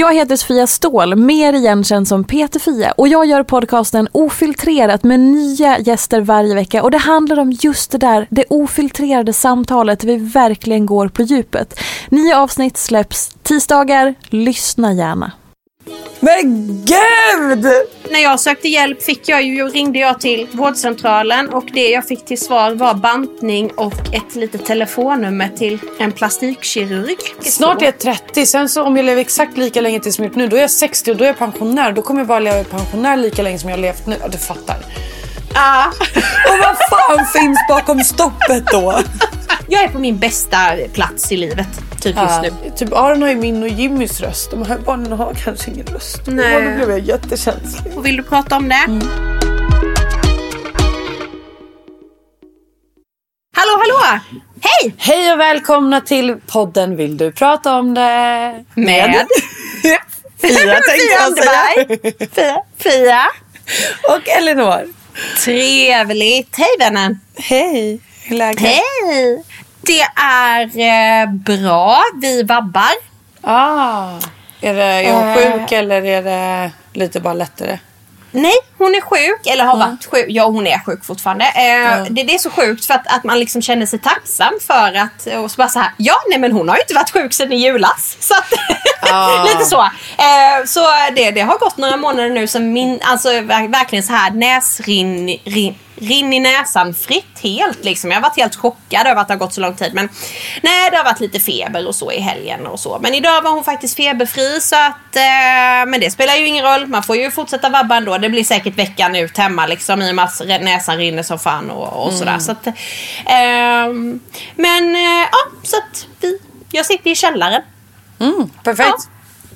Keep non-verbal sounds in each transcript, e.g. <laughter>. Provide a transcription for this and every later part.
Jag heter Sofia Ståhl, mer igenkänd som Peter Fia och jag gör podcasten Ofiltrerat med nya gäster varje vecka och det handlar om just det där, det ofiltrerade samtalet vi verkligen går på djupet. Nya avsnitt släpps tisdagar, lyssna gärna. Men gud! När jag sökte hjälp fick jag ju, ringde jag till vårdcentralen och det jag fick till svar var bantning och ett litet telefonnummer till en plastikkirurg. Snart är jag 30, sen så om jag lever exakt lika länge till som jag gjort nu, då är jag 60 och då är jag pensionär. Då kommer jag bara leva pensionär lika länge som jag har levt nu. Ja, du fattar. Ah. Och vad fan finns bakom stoppet då? Jag är på min bästa plats i livet, typ just Ja, nu. typ Aron har ju min och Jimmys röst. De här barnen har kanske ingen röst. Nej. Och då blev jag jättekänslig. Och vill du prata om det? Hallå, hallå! Hej! Hej och välkomna till podden Vill du prata om det? Med Fia tänkte jag säga. Fia. Fia. Och Elinor. Trevligt. Hej vännen. Hej. Hur är läget? Hej! Det är eh, bra. Vi vabbar. Ah. Är, det, är hon Eh. sjuk eller är det lite bara lättare? Nej, hon är sjuk. Eller har varit sjuk. Ja, hon är sjuk fortfarande. Eh, det, det är så sjukt för att, att man liksom känner sig tacksam för att... Och så bara så här, ja, nej men hon har ju inte varit sjuk sedan i julas. <laughs> Så att, <laughs> lite så. Eh, så det, det har gått några månader nu som min... Alltså ver- verkligen så här näsrinn... Rin, rinn i näsan fritt helt liksom. Jag har varit helt chockad över att det har gått så lång tid. Men nej, det har varit lite feber och så i helgen och så. Men idag var hon faktiskt feberfri så att... Eh, men det spelar ju ingen roll. Man får ju fortsätta vabba ändå. Det blir säkert veckan ut hemma liksom i och med att näsan rinner som fan och, och sådär. Så att, ehm, men eh, ja, så att vi... Jag sitter i källaren. Mm, perfekt.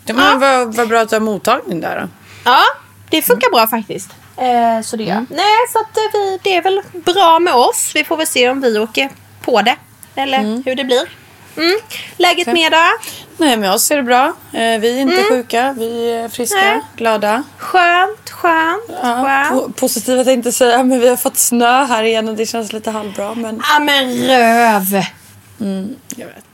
Men vad, vad bra att du har mottagning där då. Ja, det funkar bra faktiskt. Eh, så det gör. Nej, så att eh, vi, det är väl bra med oss. Vi får väl se om vi åker på det. Eller hur det blir. Mm. Läget med då? Nej men oss är det bra. Eh, vi är inte sjuka. Vi är friska, Nej. glada. Skönt, skönt, Ja, skönt. po- jag inte säga men vi har fått snö här igen och det känns lite halvbra. Men Ja men röv. jag vet.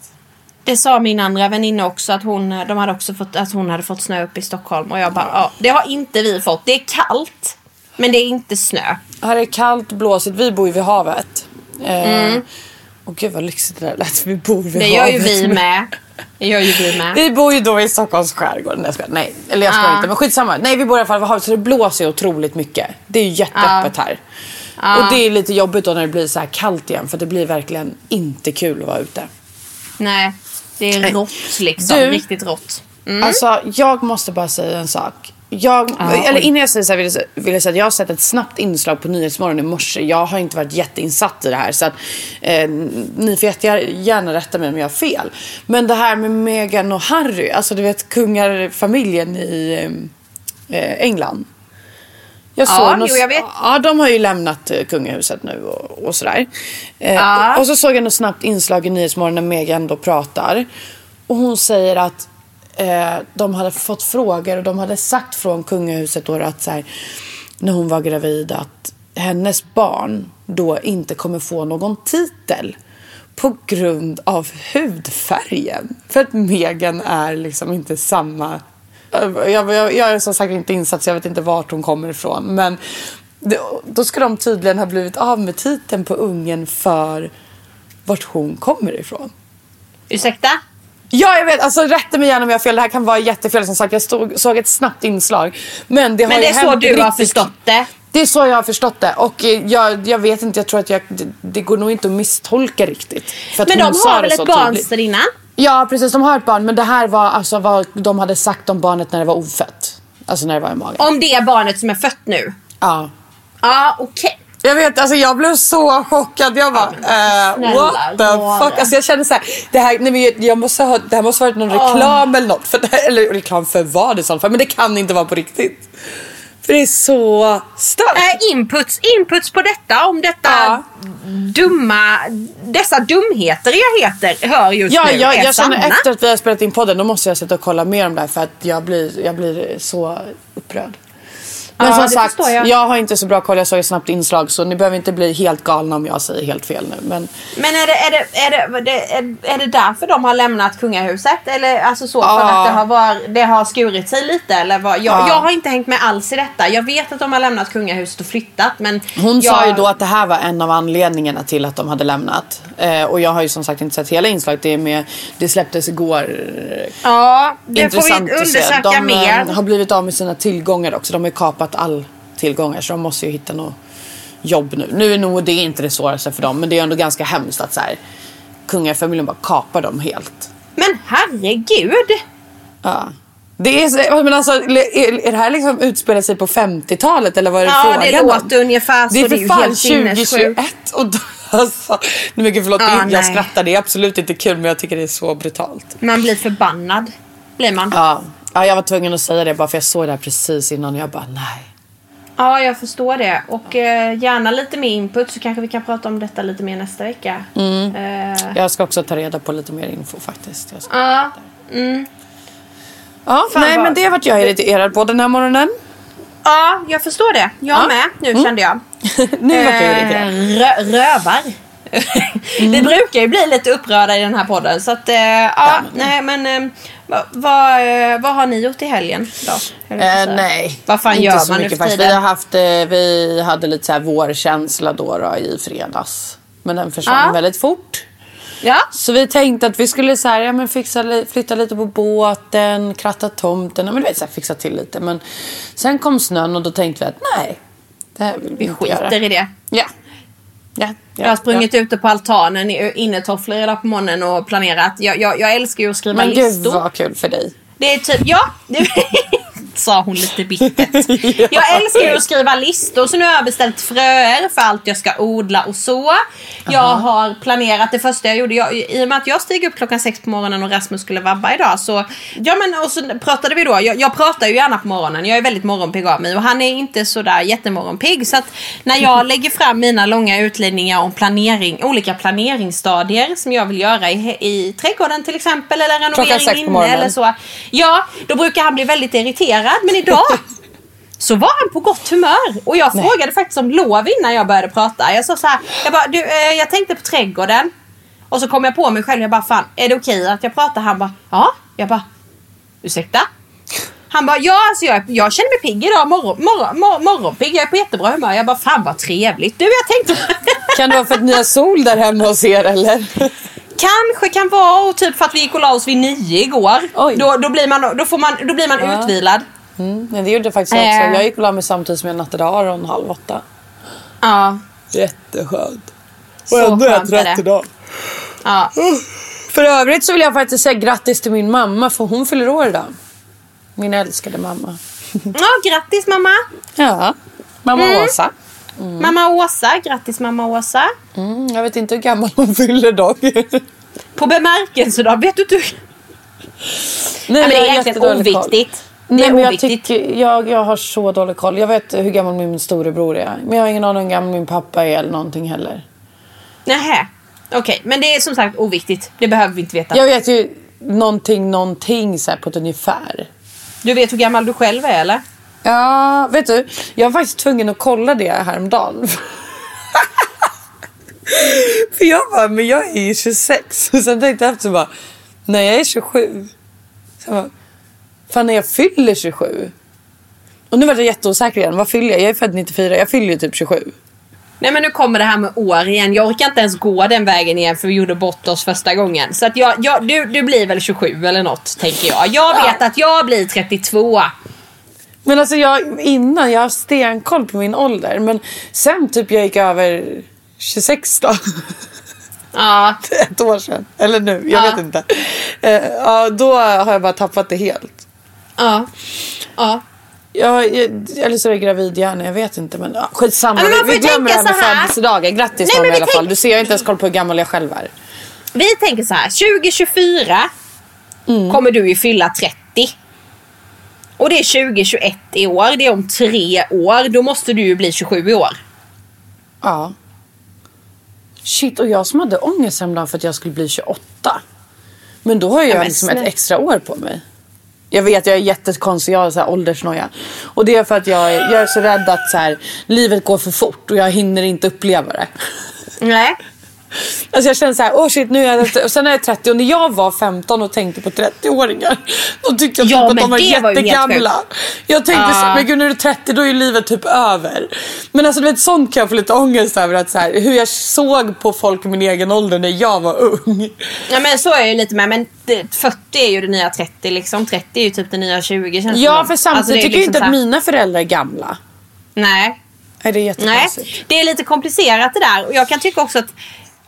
Det sa min andra väninna också att hon, de hade också fått, att hon hade fått snö upp i Stockholm. Och jag bara, ja, det har inte vi fått. Det är kallt. Men det är inte snö. Här är kallt, blåsigt. Vi bor ju vid havet. Eh, Och gud vad lyxigt det där lät. Vi bor vid Mm. Det gör havet. ju vi <laughs> med. Det gör ju vi med. Vi bor ju då i Stockholms skärgård. Nej, jag. Nej, eller jag skojar Ja. inte. Men skitsamma. Nej, vi bor i alla fall vid havet så det blåser otroligt mycket. Det är ju jätteöppet här. Och det är lite jobbigt då när det blir så här kallt igen för det blir verkligen inte kul att vara ute. Nej, det är rått liksom. Du- Riktigt rått. Alltså, jag måste bara säga en sak. Jag, eller innan jag säger så här vill jag, vill jag säga att jag har sett ett snabbt inslag på Nyhetsmorgon i morse. Jag har inte varit jätteinsatt i det här. Så att, eh, ni får jättegärna rätta mig om jag har fel. Men det här med Meghan och Harry. Alltså du vet kungarfamiljen i eh, England. Jag Ja, såg något- jo, jag vet. Ja, de har ju lämnat eh, kungahuset nu och, och sådär. Eh, Ja. Och så såg jag något snabbt inslag i Nyhetsmorgon när Meghan då pratar. Och hon säger att eh, de hade fått frågor och de hade sagt från kungahuset då att så här, när hon var gravid att hennes barn då inte kommer få någon titel på grund av hudfärgen. För att megan är liksom inte samma eh, jag, jag, jag är som sagt inte insatt så jag vet inte vart hon kommer ifrån. Men det, då ska de tydligen ha blivit av med titeln på ungen för vart hon kommer ifrån. Ursäkta? Ja, jag vet. Alltså, rätta mig gärna om jag har fel. Det här kan vara jättefel. Som sagt, jag stod, såg ett snabbt inslag. Men det, har Men det är så du har riktigt- förstått det. Det är så jag har förstått det. Och eh, jag, jag vet inte, jag tror att jag, det, det går nog inte att misstolka riktigt. För Men de har väl ett barn innan? Ja, precis. De har ett barn. Men det här var alltså vad de hade sagt om barnet när det var ofött. Alltså när det var i magen. Om det barnet som är fött nu? Ja. Ja, okej. Jag vet, alltså jag blev så chockad. Jag bara, eh, snälla, what the fuck. Alltså jag kände så här, det här, nej men jag, måste ha, det här måste varit någon reklam eller något. För eller reklam för vad i så fall. Men det kan inte vara på riktigt. För det är så starkt. Eh, inputs, inputs på detta, om detta Ja. dumma, dessa dumheter jag heter hör just Ja, nu jag, jag känner efter att vi har spelat in podden, då måste jag sitta och kolla mer om det här för att jag blir, jag blir så upprörd. Men Ja, som sagt, jag. jag. har inte så bra koll. Jag såg ett snabbt inslag så ni behöver inte bli helt galna om jag säger helt fel nu. Men Men är det, är, det, är, det, är, är det därför de har lämnat kungahuset? Eller alltså så för Ja. att det har, var, det har skurit sig lite? Eller vad? Jag, Ja. jag har inte hängt med alls i detta. Jag vet att de har lämnat kungahuset och flyttat men hon jag, sa ju då att det här var en av anledningarna till att de hade lämnat. Eh, och jag har ju som sagt inte sett hela inslaget. Det, är med, det släpptes igår. Ja, det får Intressant vi att se. undersöka De mer. eh, har blivit av med sina tillgångar också. De har ju kapat all tillgångar så de måste ju hitta något jobb nu. Nu är nog det inte det svåraste för dem men det är ändå ganska hemskt att så här, kungafamiljen bara kapar dem helt. Men herregud! Ja. Det är, men alltså, är, är det här liksom utspelar sig på 50-talet eller vad är det Ja, frågan det om? låter ungefär så. Det är Det är för fan helt sinnessjukt. 2021 och då, <laughs> alltså, nu mycket förlåt, Ja, jag skrattar, det är absolut inte kul men jag tycker det är så brutalt. Man blir förbannad. Blir man. Ja, ja jag var tvungen att säga det bara för jag såg det här precis innan jag bara nej. Ja, jag förstår det. Och eh, gärna lite mer input så kanske vi kan prata om detta lite mer nästa vecka. Mm. Eh, Jag ska också ta reda på lite mer info faktiskt. Ja. Mm. Ja, Fan nej vad- men det vart jag irriterad på den här morgonen. ja, jag förstår det. Jag Ja. med nu kände jag. <laughs> nu vart jag Eh, irriterad. rö- rövar. <laughs> Vi brukar ju bli lite upprörda i den här podden. Så att, eh, ja, nej men eh, vad, vad, eh, vad har ni gjort i helgen då? Eh, nej, Vad fan inte gör så man mycket faktiskt. Vi, har haft, eh, vi hade lite så här vårkänsla då, då i fredags. Men den försvann Ja. väldigt fort. Ja, Så vi tänkte att vi skulle så här, ja, men fixa, flytta lite på båten, kratta tomten, ja, men du vet, så här, fixa till lite. Men sen kom snön och då tänkte vi att nej, det här vill vi, vi inte göra. skiter i det. Ja. Ja, ja, Jag har sprungit ute på altanen i innetofflor idag på morgonen och planerat. Jag, jag, jag älskar ju att skriva Men gud listor. vad kul för dig. Det är typ, ja. <laughs> Sa hon lite bittert. <laughs> Jag älskar ju att skriva listor så nu har jag beställt fröer för allt jag ska odla och så. Jag har planerat det första jag gjorde. Jag, I och med att jag steg upp klockan sex på morgonen och Rasmus skulle vabba idag så. Ja men och så pratade vi då. Jag, jag pratar ju gärna på morgonen. Jag är väldigt morgonpigg av mig och han är inte sådär jättemorgonpigg. Så att när jag <laughs> lägger fram mina långa utläggningar om planering, olika planeringsstadier som jag vill göra i, i trädgården till exempel eller renovering inne eller så. Ja, då brukar han bli väldigt irriterad. Men idag <laughs> så var han på gott humör. Och jag frågade faktiskt om lov innan jag började prata. Jag sa så här, jag bara, du, eh, jag tänkte på trädgården. Och så kom jag på mig själv, jag bara, fan, är det okej att jag pratar? Han bara, ja. Jag bara, ursäkta? Han bara, ja alltså jag, jag känner mig pigg idag, morgon, morgon, morgon, morgonpigg, jag är på jättebra humör. Jag bara, fan vad trevligt. Du, jag tänkte... <laughs> Kan det vara för att ni har sol där hemma hos er eller? Kanske kan vara och typ för att vi gick och la oss vid nio igår. Oj. Då, då, blir man, då, får man, då blir man utvilad. Mm, men det gjorde jag faktiskt också. Eh. Jag gick och la mig samtidigt som jag nattade Aron halv åtta. Ja. Jätteskönt. Så skönt är det. idag. ja. För övrigt så vill jag faktiskt säga grattis till min mamma för hon fyller år idag. Min älskade mamma. Ja, grattis mamma! Ja. Mamma Åsa. Mamma Åsa, grattis mamma Åsa. Mm, jag vet inte hur gammal hon fyller dock. På bemärkelsedag, vet du inte? Nej, men det jag är egentligen oviktigt. Nej, är men jag, tycker, jag, jag har så dålig koll. Jag vet hur gammal min storebror är. Men jag har ingen aning hur gammal min pappa är eller någonting heller. Nähä. Okej, men det är som sagt oviktigt. Det behöver vi inte veta. Jag vet ju någonting, någonting så på ett ungefär. Du vet hur gammal du själv är eller? Ja, vet du? Jag var faktiskt tvungen att kolla det häromdagen. <laughs> För jag bara, men jag är ju 26. Och sen tänkte jag efter bara, nej jag är 27. Så jag bara, fan när jag fyller 27. Och nu var jag jätteosäker igen. Vad fyller jag? Jag är född 94. Jag fyller ju typ 27. Nej men nu kommer det här med år igen. Jag orkar inte ens gå den vägen igen för vi gjorde bort oss första gången. Så att jag, jag, du, du blir väl 27 eller något tänker jag. Jag vet att jag blir 32. Men alltså jag, innan, jag har stenkoll på min ålder. Men sen typ jag gick över 26 då. Ja, <laughs> ett år sedan. Eller nu, jag Ja. vet inte. Eh, ja, då har jag bara tappat det helt. Ja, ja. Ja, jag- eller så är jag gravid gärna, jag vet inte. Men ja, skitsamma, Ja, men vi, glömmer det här med födelsedagar. Grattis Nej, men i alla fall. Du ser, jag inte ens koll på hur gammal jag själv är. Vi tänker så här, 2024 Mm. kommer du ju fylla 30. Och det är 2021 i år, det är om tre år. Då måste du ju bli 27 i år. Ja. Shit, och jag som hade ångest häromdagen för att jag skulle bli 28. Men då har jag men liksom ett extra år på mig. Jag vet, jag är jättekonstig, jag har så här åldersnoja. Och det är för att jag, är- jag är så rädd att så här, livet går för fort och jag hinner inte uppleva det. Nej. Alltså jag känner så här, åh shit nu är jag, och sen är jag 30 och när jag var 15 och tänkte på 30-åringar då tyckte jag Ja, typ att de var var jättegamla. sjukt. Jag tänkte så Ja. här, men gud när du är 30 då är ju livet typ över. Men alltså du vet sånt kan jag få lite ångest över att så här, hur jag såg på folk i min egen ålder när jag var ung. Ja men så är jag lite med. Men det, 40 är ju det nya 30 liksom. 30 är ju typ det nya 20 känns Ja för samtidigt Alltså, tycker jag liksom inte så att mina föräldrar är gamla. Nej. Är det Nej, det är lite komplicerat det där. Och jag kan tycka också att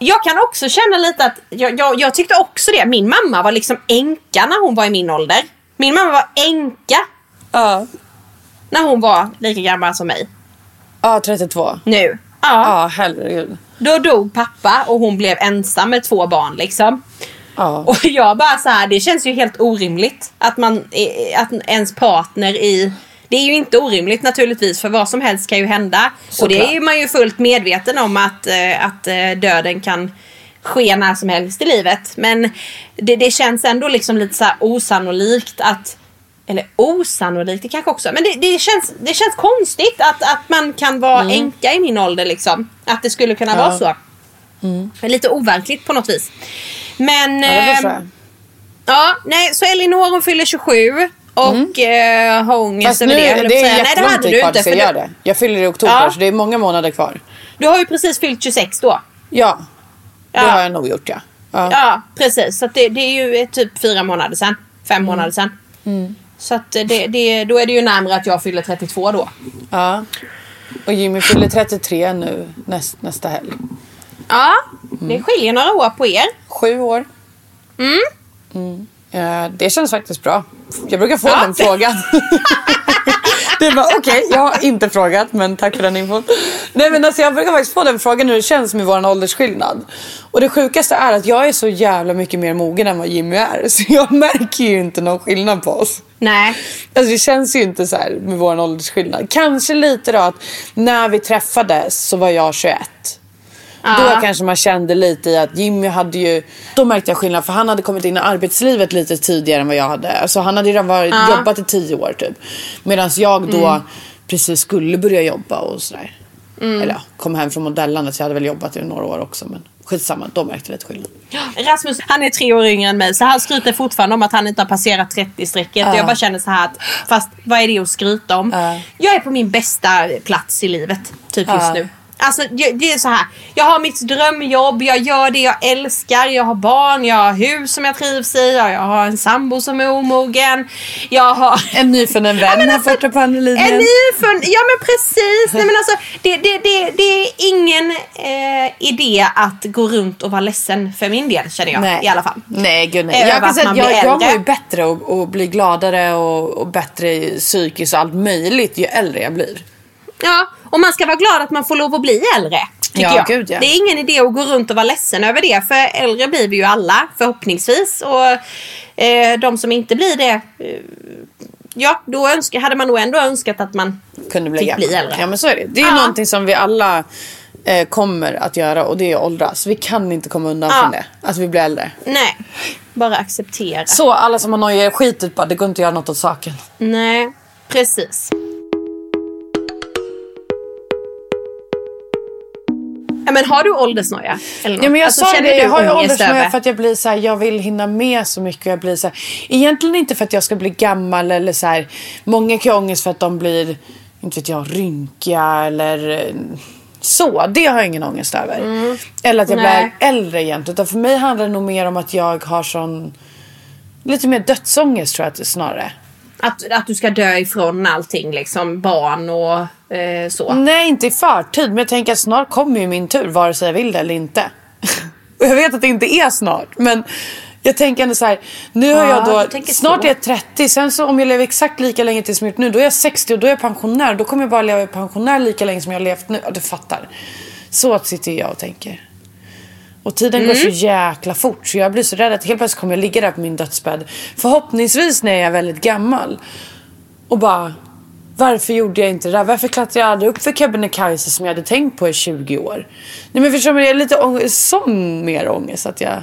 jag kan också känna lite att jag, jag, jag tyckte också det. Min mamma var liksom änka när hon var i min ålder. Min mamma var änka Ja. när hon var lika gammal som mig. Ja 32. Nu. Ja. Ja herregud. Då dog pappa och hon blev ensam med två barn liksom. Ja. Och jag bara så här, det känns ju helt orimligt att man, att ens partner i det är ju inte orimligt naturligtvis för vad som helst kan ju hända. Och det är man ju fullt medveten om att, eh, att eh, döden kan ske när som helst i livet. Men det, det känns ändå liksom lite så osannolikt att eller osannolikt det kanske också, men det, det, känns, det känns konstigt att, att man kan vara änka i min ålder liksom. Att det skulle kunna Mm. Ja. vara så. Lite overkligt på något vis. Men... Ja, det jag. Ja, nej, så Elinor hon fyller 27 och eh, har ångest Mm. Fast över nu det. höll jag det är säga. Nej, det jättelång hade tid du kvar inte. tills För jag gör det. Jag fyller i oktober Ja. så det är många månader kvar. du har ju precis fyllt 26 då. Ja, det Ja. har jag nog gjort ja. ja. Ja, precis. Så det, det är ju eh, typ fyra månader sedan. Fem Mm. månader sedan. Så att det, det, då är det ju närmare att jag fyller 32 då. Ja. Och Jimmy fyller 33 nu näst, nästa helg. Ja, Mm. det skiljer några år på er. Sju år. Mm. Ja, det känns faktiskt bra. Jag brukar få Ja. den frågan. <laughs> det är bara okej, jag har inte frågat men tack för den infon. Nej men alltså jag brukar faktiskt få den frågan hur det känns med vår åldersskillnad. Och det sjukaste är att jag är så jävla mycket mer mogen än vad Jimmy är. <laughs> Så jag märker ju inte någon skillnad på oss. Nej. Alltså det känns ju inte så här med vår åldersskillnad. Kanske lite då att när vi träffades så var jag 21. Då kanske man kände lite i att Jimmy hade ju, då märkte jag skillnad för han hade kommit in i arbetslivet lite tidigare än vad jag hade. Alltså han hade redan varit, jobbat i tio år typ. Medan jag då precis skulle börja jobba och sådär. Eller ja, kom hem från modellandet så jag hade väl jobbat i några år också men skitsamma, då märkte jag lite skillnad. Rasmus han är tre år yngre än mig så han skryter fortfarande om att han inte har passerat 30-strecket. Och jag bara känner så här att fast vad är det att skryta om? Ja. Jag är på min bästa plats i livet typ just Ja. nu. Alltså det är så här. Jag har mitt drömjobb, jag gör det jag älskar, jag har barn, jag har hus som jag trivs i, jag har en sambo som är omogen. Jag har En nyfunnen vän här alltså, borta på andra linjen. en nyfund, ja men precis. Nej, men alltså, det, det, det, det är ingen eh, idé att gå runt och vara ledsen för min del känner jag i alla fall. Nej gud nej. Över Jag, kan säga, att jag, jag mår ju bättre och, och blir gladare och, och bättre psykiskt och allt möjligt ju äldre jag blir. Ja, och man ska vara glad att man får lov att bli äldre. Ja, jag. gud, ja. Det är ingen idé att gå runt och vara ledsen över det. För äldre blir vi ju alla förhoppningsvis. Och eh, de som inte blir det. Eh, ja, då önskar, hade man nog ändå önskat att man Kunde bli fick bli äldre. Ja men så är det. Det är Ja. någonting som vi alla eh, kommer att göra och det är åldras. Vi kan inte komma undan Ja. från det. Att vi blir äldre. Nej, bara acceptera. Så alla som har noja skitet bara, det går inte att göra något åt saken. Nej, precis. Ja, men har du åldersnoja? Eller något? Ja, men jag Alltså, sa det, jag har åldersnoja för att jag blir så här, jag vill hinna med så mycket. Jag blir så här, egentligen inte för att jag ska bli gammal eller så här. Många kan ångest för att de blir, inte vet jag, rynkiga eller eh, så. Det har jag ingen ångest över. Eller att jag Nej. blir äldre egentligen. Utan för mig handlar det nog mer om att jag har sån, lite mer dödsångest tror jag att det snarare. Att, att du ska dö ifrån allting, liksom barn och eh, så. Nej, inte i förtid. Men jag tänker att snart kommer ju min tur vare sig jag vill det eller inte. <laughs> och jag vet att det inte är snart. Men Jag tänker ändå så här, nu har Ja, jag då, snart så. är jag 30, sen så om jag lever exakt lika länge till som jag gjort nu, då är jag 60 och då är jag pensionär. Då kommer jag bara leva pensionär lika länge som jag har levt nu. Ja, du fattar. Så sitter jag och tänker. Och tiden går Mm. så jäkla fort så jag blir så rädd att helt plötsligt kommer jag ligga där på min dödsbädd. Förhoppningsvis när jag är väldigt gammal. Och bara, varför gjorde jag inte det där? Varför klättrade jag aldrig upp för Kebnekaise som jag hade tänkt på i 20 år? Nej men förstår du, jag är lite ång- sån mer ångest att jag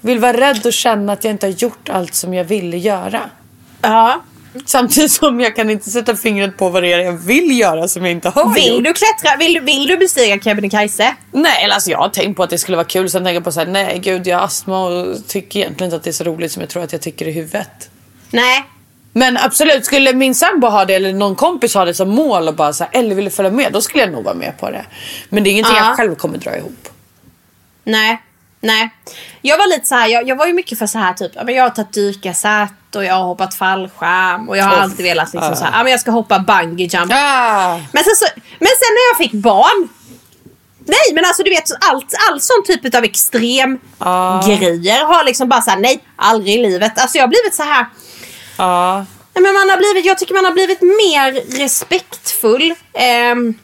vill vara rädd och känna att jag inte har gjort allt som jag ville göra. Ja. Samtidigt som jag kan inte sätta fingret på vad det är jag vill göra som jag inte har Vill gjort. du klättra? Vill, du- vill du bestiga Kebnekaise? Nej, eller alltså jag har tänkt på att det skulle vara kul. Sen tänker jag på så här, nej gud jag har astma och tycker egentligen inte att det är så roligt som jag tror att jag tycker i huvudet. Nej. Men absolut, skulle min sambo ha det eller någon kompis ha det som mål och bara så här, eller ville följa med, då skulle jag nog vara med på det. Men det är ingenting Ja. jag själv kommer dra ihop. Nej. Nej. Jag var lite så här, jag, jag var ju mycket för så här typ, jag har tagit och jag har hoppat fallskärm och jag har Uff. alltid velat liksom Ja. så här, ja, men jag ska hoppa bungee jump. Ah. Men, sen så, men sen när jag fick barn. Nej men alltså du vet allt, all sån typ av extrem Ja. grejer har liksom bara såhär nej aldrig i livet. Alltså jag har blivit så här. Nej, men man har blivit, jag tycker man har blivit mer respektfull. ehm,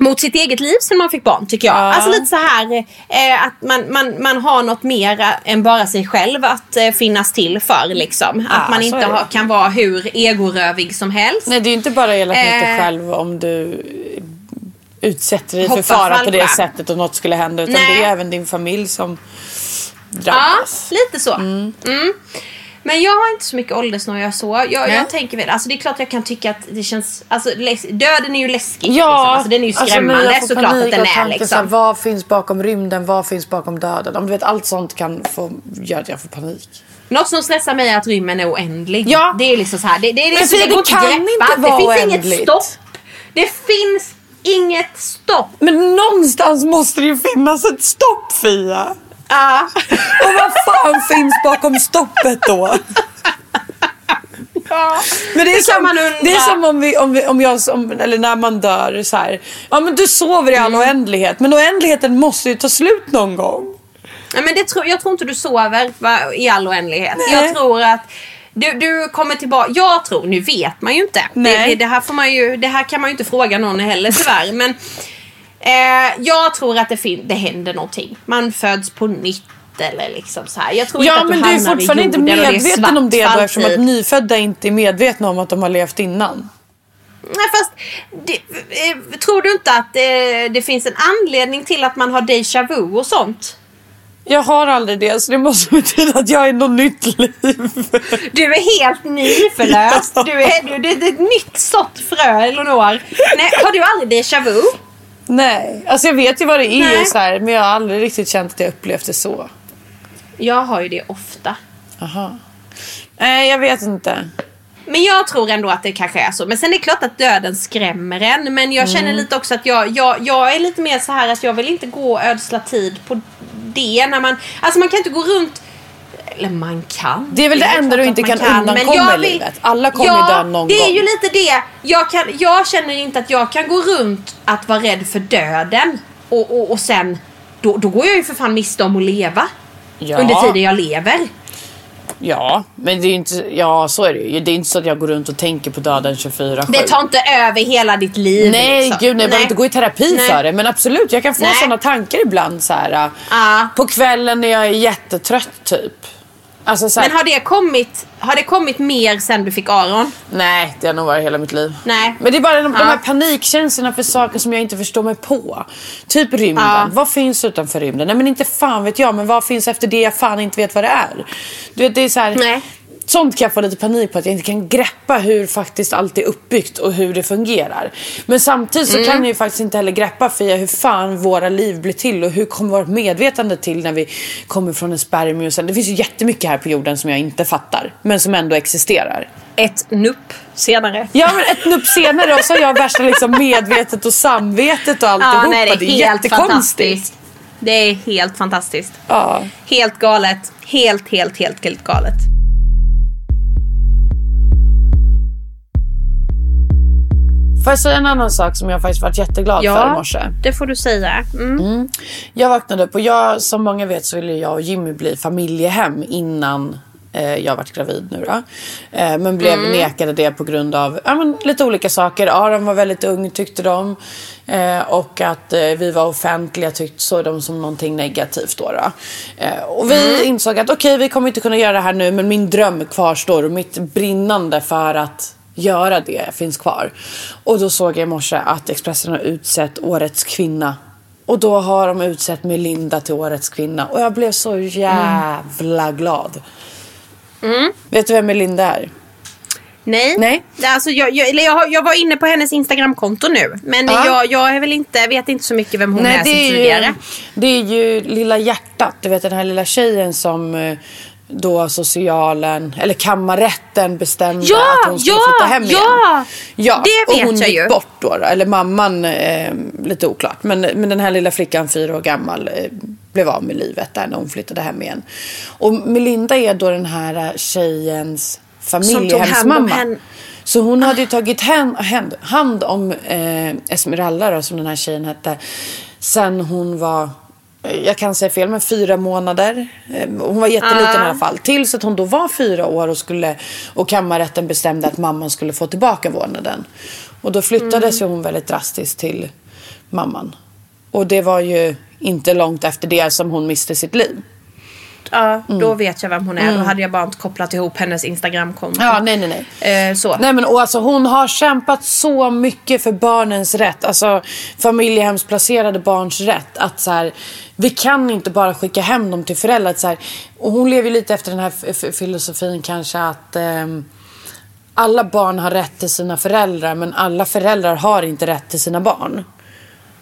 mot sitt eget liv sen man fick barn tycker jag. Ja. Alltså lite så här eh, att man, man, man har något mer än bara sig själv att eh, finnas till för liksom. Ja, att man inte har, kan vara hur egorövig som helst. Nej, det är ju inte bara elakt mot dig Eh. själv om du utsätter dig för fara på det sättet och något skulle hända. Utan Nej. det är även din familj som Ja, drabbas. lite så. Mm. Men jag har inte så mycket åldersnoja så. Jag, jag tänker väl, alltså det är klart jag kan tycka att det känns, alltså döden är ju läskig. Ja, liksom. alltså, den är ju alltså, skrämmande får såklart att den är liksom. Här, vad finns bakom rymden? Vad finns bakom döden? Om du vet, allt sånt kan få göra att jag får panik. Något som stressar mig är att rymmen är oändlig. Ja. Det är liksom så här, det, det, det, Men det, det går det inte kan greppa. inte det finns oändligt. inget stopp. Det finns inget stopp. Men någonstans måste det ju finnas ett stopp Fia. Ja. Och vad fan finns bakom stoppet då? ja. Men det är, Det som, det är som om, vi, om, vi, om jag, om, eller när man dör så här. Ja men du sover i all Mm. oändlighet. Men oändligheten måste ju ta slut någon gång. Nej, men det tror, jag tror inte du sover va, i all oändlighet. Nej. Jag tror att du, du kommer tillbaka. Jag tror, nu vet man ju inte. Det, det, här får man ju, det här kan man ju inte fråga någon heller tyvärr. Men eh, jag tror att det, det händer någonting. Man föds på nytt eller liksom så här. Jag tror Ja inte att men du du är fortfarande inte medveten om det då eftersom att falltid. nyfödda inte är medvetna om att de har levt innan. Nej, fast det, eh, tror du inte att det, det finns en anledning till att man har déjà vu och sånt? Jag har aldrig det så det måste <laughs> betyda att jag är något nytt liv. Du är helt nyförlöst. Du är, du, det, är ett nytt sått frö, Elinor. Nej, har du aldrig déjà vu? Nej, alltså jag vet ju vad det är och så här, men jag har aldrig riktigt känt att jag upplevt det så. Jag har ju det ofta. Aha. Nej, jag vet inte. Men jag tror ändå att det kanske är så. Men sen är det klart att döden skrämmer en. Men jag känner Mm. lite också att jag, jag, jag är lite mer så här att jag vill inte gå och ödsla tid på det. När man, alltså man kan inte gå runt eller man kan. Det är väl det klart enda du inte man kan undankomma i livet. Alla kommer ja, dö någon det är gång. ju lite det. Jag, kan, jag känner inte att jag kan gå runt att vara rädd för döden. Och, och, och sen, då, då går jag ju för fan miste om att leva. Ja. Under tiden jag lever. Ja, men det är inte, ja så är det ju. Det är inte så att jag går runt och tänker på döden 24-7. Det tar inte över hela ditt liv. Nej liksom. gud nej, jag behöver inte gå i terapi Nej. för det. Men absolut, jag kan få Nej. sådana tankar ibland så här. Ja. På kvällen när jag är jättetrött typ. Alltså så här, Men har det, kommit, har det kommit mer sen du fick Aron? Nej, det har nog varit hela mitt liv. Nej. Men det är bara de, Ja. de här panikkänslorna för saker som jag inte förstår mig på. Typ rymden. Ja. Vad finns utanför rymden? Nej men inte fan vet jag. Men vad finns efter det jag fan inte vet vad det är? Du vet, det är så här, Nej. Sånt kan jag få lite panik på. Att jag inte kan greppa hur faktiskt allt är uppbyggt och hur det fungerar. Men samtidigt så Mm. kan jag ju faktiskt inte heller greppa Fia hur fan våra liv blir till. Och hur kommer vårt medvetande till när vi kommer från en spermie och sen. Det finns ju jättemycket här på jorden som jag inte fattar. Men som ändå existerar. Ett nupp senare. Ja men ett nupp senare och så har jag värsta liksom medvetet och samvetet och alltihopa. Ja, nej, det är, det är helt jättekonstigt. fantastiskt. Det är helt fantastiskt. Ja. Helt galet. Helt, helt, helt, helt galet. Får jag säga en annan sak som jag faktiskt varit jätteglad för i morse? det får du säga. Mm. Jag vaknade upp och jag, som många vet så ville jag och Jimmy bli familjehem innan eh, jag varit gravid nu då. Eh, men blev nekade det på grund av ja, men, lite olika saker. Aron var väldigt ung tyckte de. Eh, och att eh, vi var offentliga tyckte så de som någonting negativt då. då. Eh, och vi insåg att okej vi kommer inte kunna göra det här nu men min dröm kvarstår och mitt brinnande för att göra det finns kvar. Och då såg jag i morse att Expressen har utsett Årets kvinna. Och då har de utsett Melinda till Årets kvinna. Och jag blev så jävla glad. Vet du vem Melinda är? Nej. Nej. Alltså, jag, jag, jag, jag var inne på hennes Instagramkonto nu. Men Ja. jag, jag är väl inte, vet inte så mycket vem hon är, det sen är, tidigare. ju, det är ju Lilla hjärtat. Du vet den här lilla tjejen som eh, då socialen, eller kammarrätten bestämde Ja, att hon skulle ja, flytta hem igen. ja! ja Det vet och hon jag gick ju. bort då, då. Eller mamman, eh, lite oklart. Men, men den här lilla flickan, fyra år gammal, eh, blev av med livet där när hon flyttade hem igen. Och Melinda är då den här eh, tjejens familjehemsmamma. Så hon hade ju tagit hand, hand, hand om eh, Esmeralda då, som den här tjejen hette. Sen hon var, jag kan säga fel, men fyra månader. Eh, hon var jätteliten i alla fall. Tills att hon då var fyra år och, skulle, och kammarrätten bestämde att mamman skulle få tillbaka vårdnaden. Och då flyttades ju hon väldigt drastiskt till mamman. Och det var ju inte långt efter det som hon miste sitt liv. Ja, då vet jag vem hon är. Då hade jag bara inte kopplat ihop hennes Instagramkonto. Ja, nej, nej, nej. Eh, så. Nej men och alltså hon har kämpat så mycket för barnens rätt. Alltså familjehemsplacerade barns rätt. Att så här, vi kan inte bara skicka hem dem till föräldrar. Så här, och hon lever lite efter den här filosofin kanske att ehm, alla barn har rätt till sina föräldrar men alla föräldrar har inte rätt till sina barn.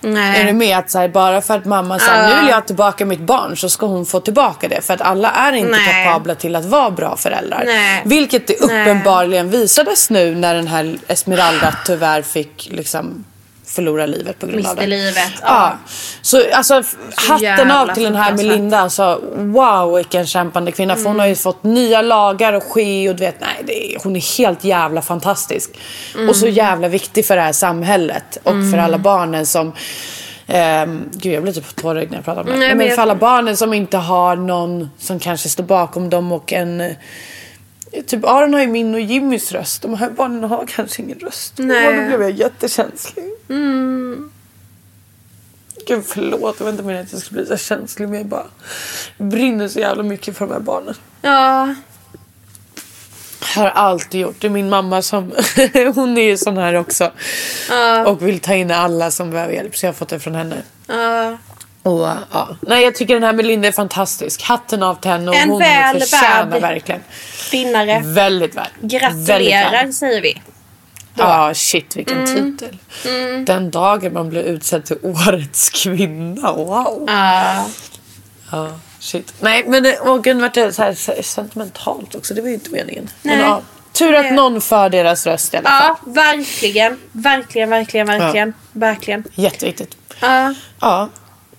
Nej. Är du med? Att så här, bara för att mamma säger nu vill jag ha tillbaka mitt barn så ska hon få tillbaka det. För att alla är inte Nej. kapabla till att vara bra föräldrar. Nej. Vilket det uppenbarligen visades nu när den här Esmeralda tyvärr fick liksom förlora livet på grund av det. livet, Ja. ja. Så alltså f- hatten av till den här. Melinda. Alltså, wow vilken kämpande kvinna. För hon har ju fått nya lagar och ske och du vet, nej, det är, hon är helt jävla fantastisk. Och så jävla viktig för det här samhället. Och för alla barnen som Um, gud jag blir typ tårögd när jag pratar om det. Nej, Nej, men för alla barnen som inte har någon som kanske står bakom dem och en Typ Aron har ju min och Jimmys röst. De här barnen har kanske ingen röst. Nej. Och då blev jag jättekänslig. Gud förlåt, jag var inte meningen att jag skulle bli så känslig men jag bara brinner så jävla mycket för de här barnen. Ja. Har alltid gjort. Det är min mamma som, <laughs> hon är ju sån här också. Och vill ta in alla som behöver hjälp så jag har fått det från henne. ja. Och, ja. Nej jag tycker den här Melinda är fantastisk. Hatten av till henne och En hon väl förtjänar värd- verkligen. Vinnare. Väldigt väl. Väldigt Gratulerar väl. säger vi. Ja, shit vilken Mm. titel. Den dagen man blir utsedd till årets kvinna. Wow. Ja. Ja, shit. Nej, men det, åh gud, vart det så här sentimentalt också. Det var ju inte meningen. Nej. Men, ja, tur att någon för deras röst i alla fall. ja, verkligen. Verkligen, verkligen, verkligen. Verkligen. Jätteviktigt. Ja. Ja.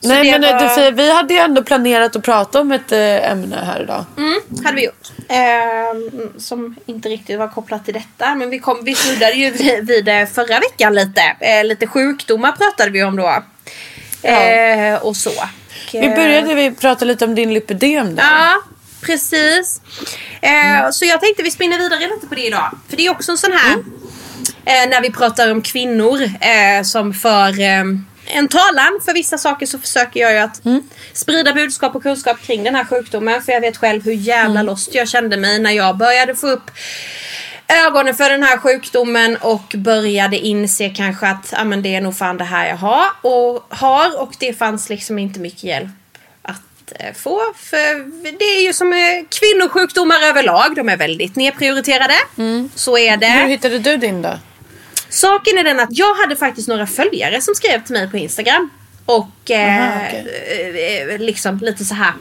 Nej, men var- var... Fia, vi hade ju ändå planerat att prata om ett äh, ämne här idag. Mm, hade vi gjort. Ehm, som inte riktigt var kopplat till detta. Men vi, kom, vi snuddade ju vid vid det förra veckan lite. Eh, lite sjukdomar pratade vi om då. Eh, och så. Vi eh, började vi prata lite om din lipödem där. Ja, precis. Eh, Så jag tänkte vi spinner vidare lite på det idag. För det är också en sån här, eh, när vi pratar om kvinnor eh, som för eh, en talan för vissa saker så försöker jag ju att sprida budskap och kunskap kring den här sjukdomen. För jag vet själv hur jävla lost jag kände mig när jag började få upp ögonen för den här sjukdomen och började inse kanske att ah, men det är nog fan det här jag har och, har och det fanns liksom inte mycket hjälp att eh, få. För det är ju som eh, kvinnosjukdomar överlag, de är väldigt nedprioriterade. Så är det. Hur hittade du din då? Saken är den att jag hade faktiskt några följare som skrev till mig på Instagram. Och eh, Aha, okej. eh, liksom lite så här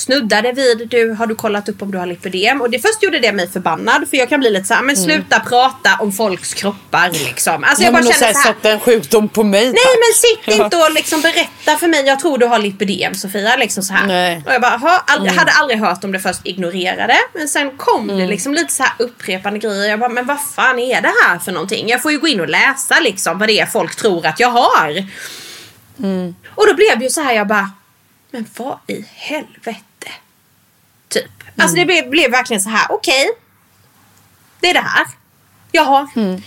snuddade vid, du, har du kollat upp om du har lipödem? Och det först gjorde det mig förbannad för jag kan bli lite så här, men sluta prata om folks kroppar liksom. Alltså jag Mm. Ja, bara men känner så här, en sjukdom på mig Nej tack. men sitt inte och liksom berätta för mig, jag tror du har lipödem Sofia. Liksom så här. Nej. Mm. Och jag bara, ha, aldrig, hade aldrig hört om det först, ignorerade. Men sen kom det liksom lite så här upprepande grejer. Jag bara, men vad fan är det här för någonting? Jag får ju gå in och läsa liksom vad det är folk tror att jag har. Mm. Och då blev det ju så här, jag bara, men vad i helvete? Typ. Alltså Mm. det blev, blev verkligen så här, okej. det är det här. Jag har. Mm.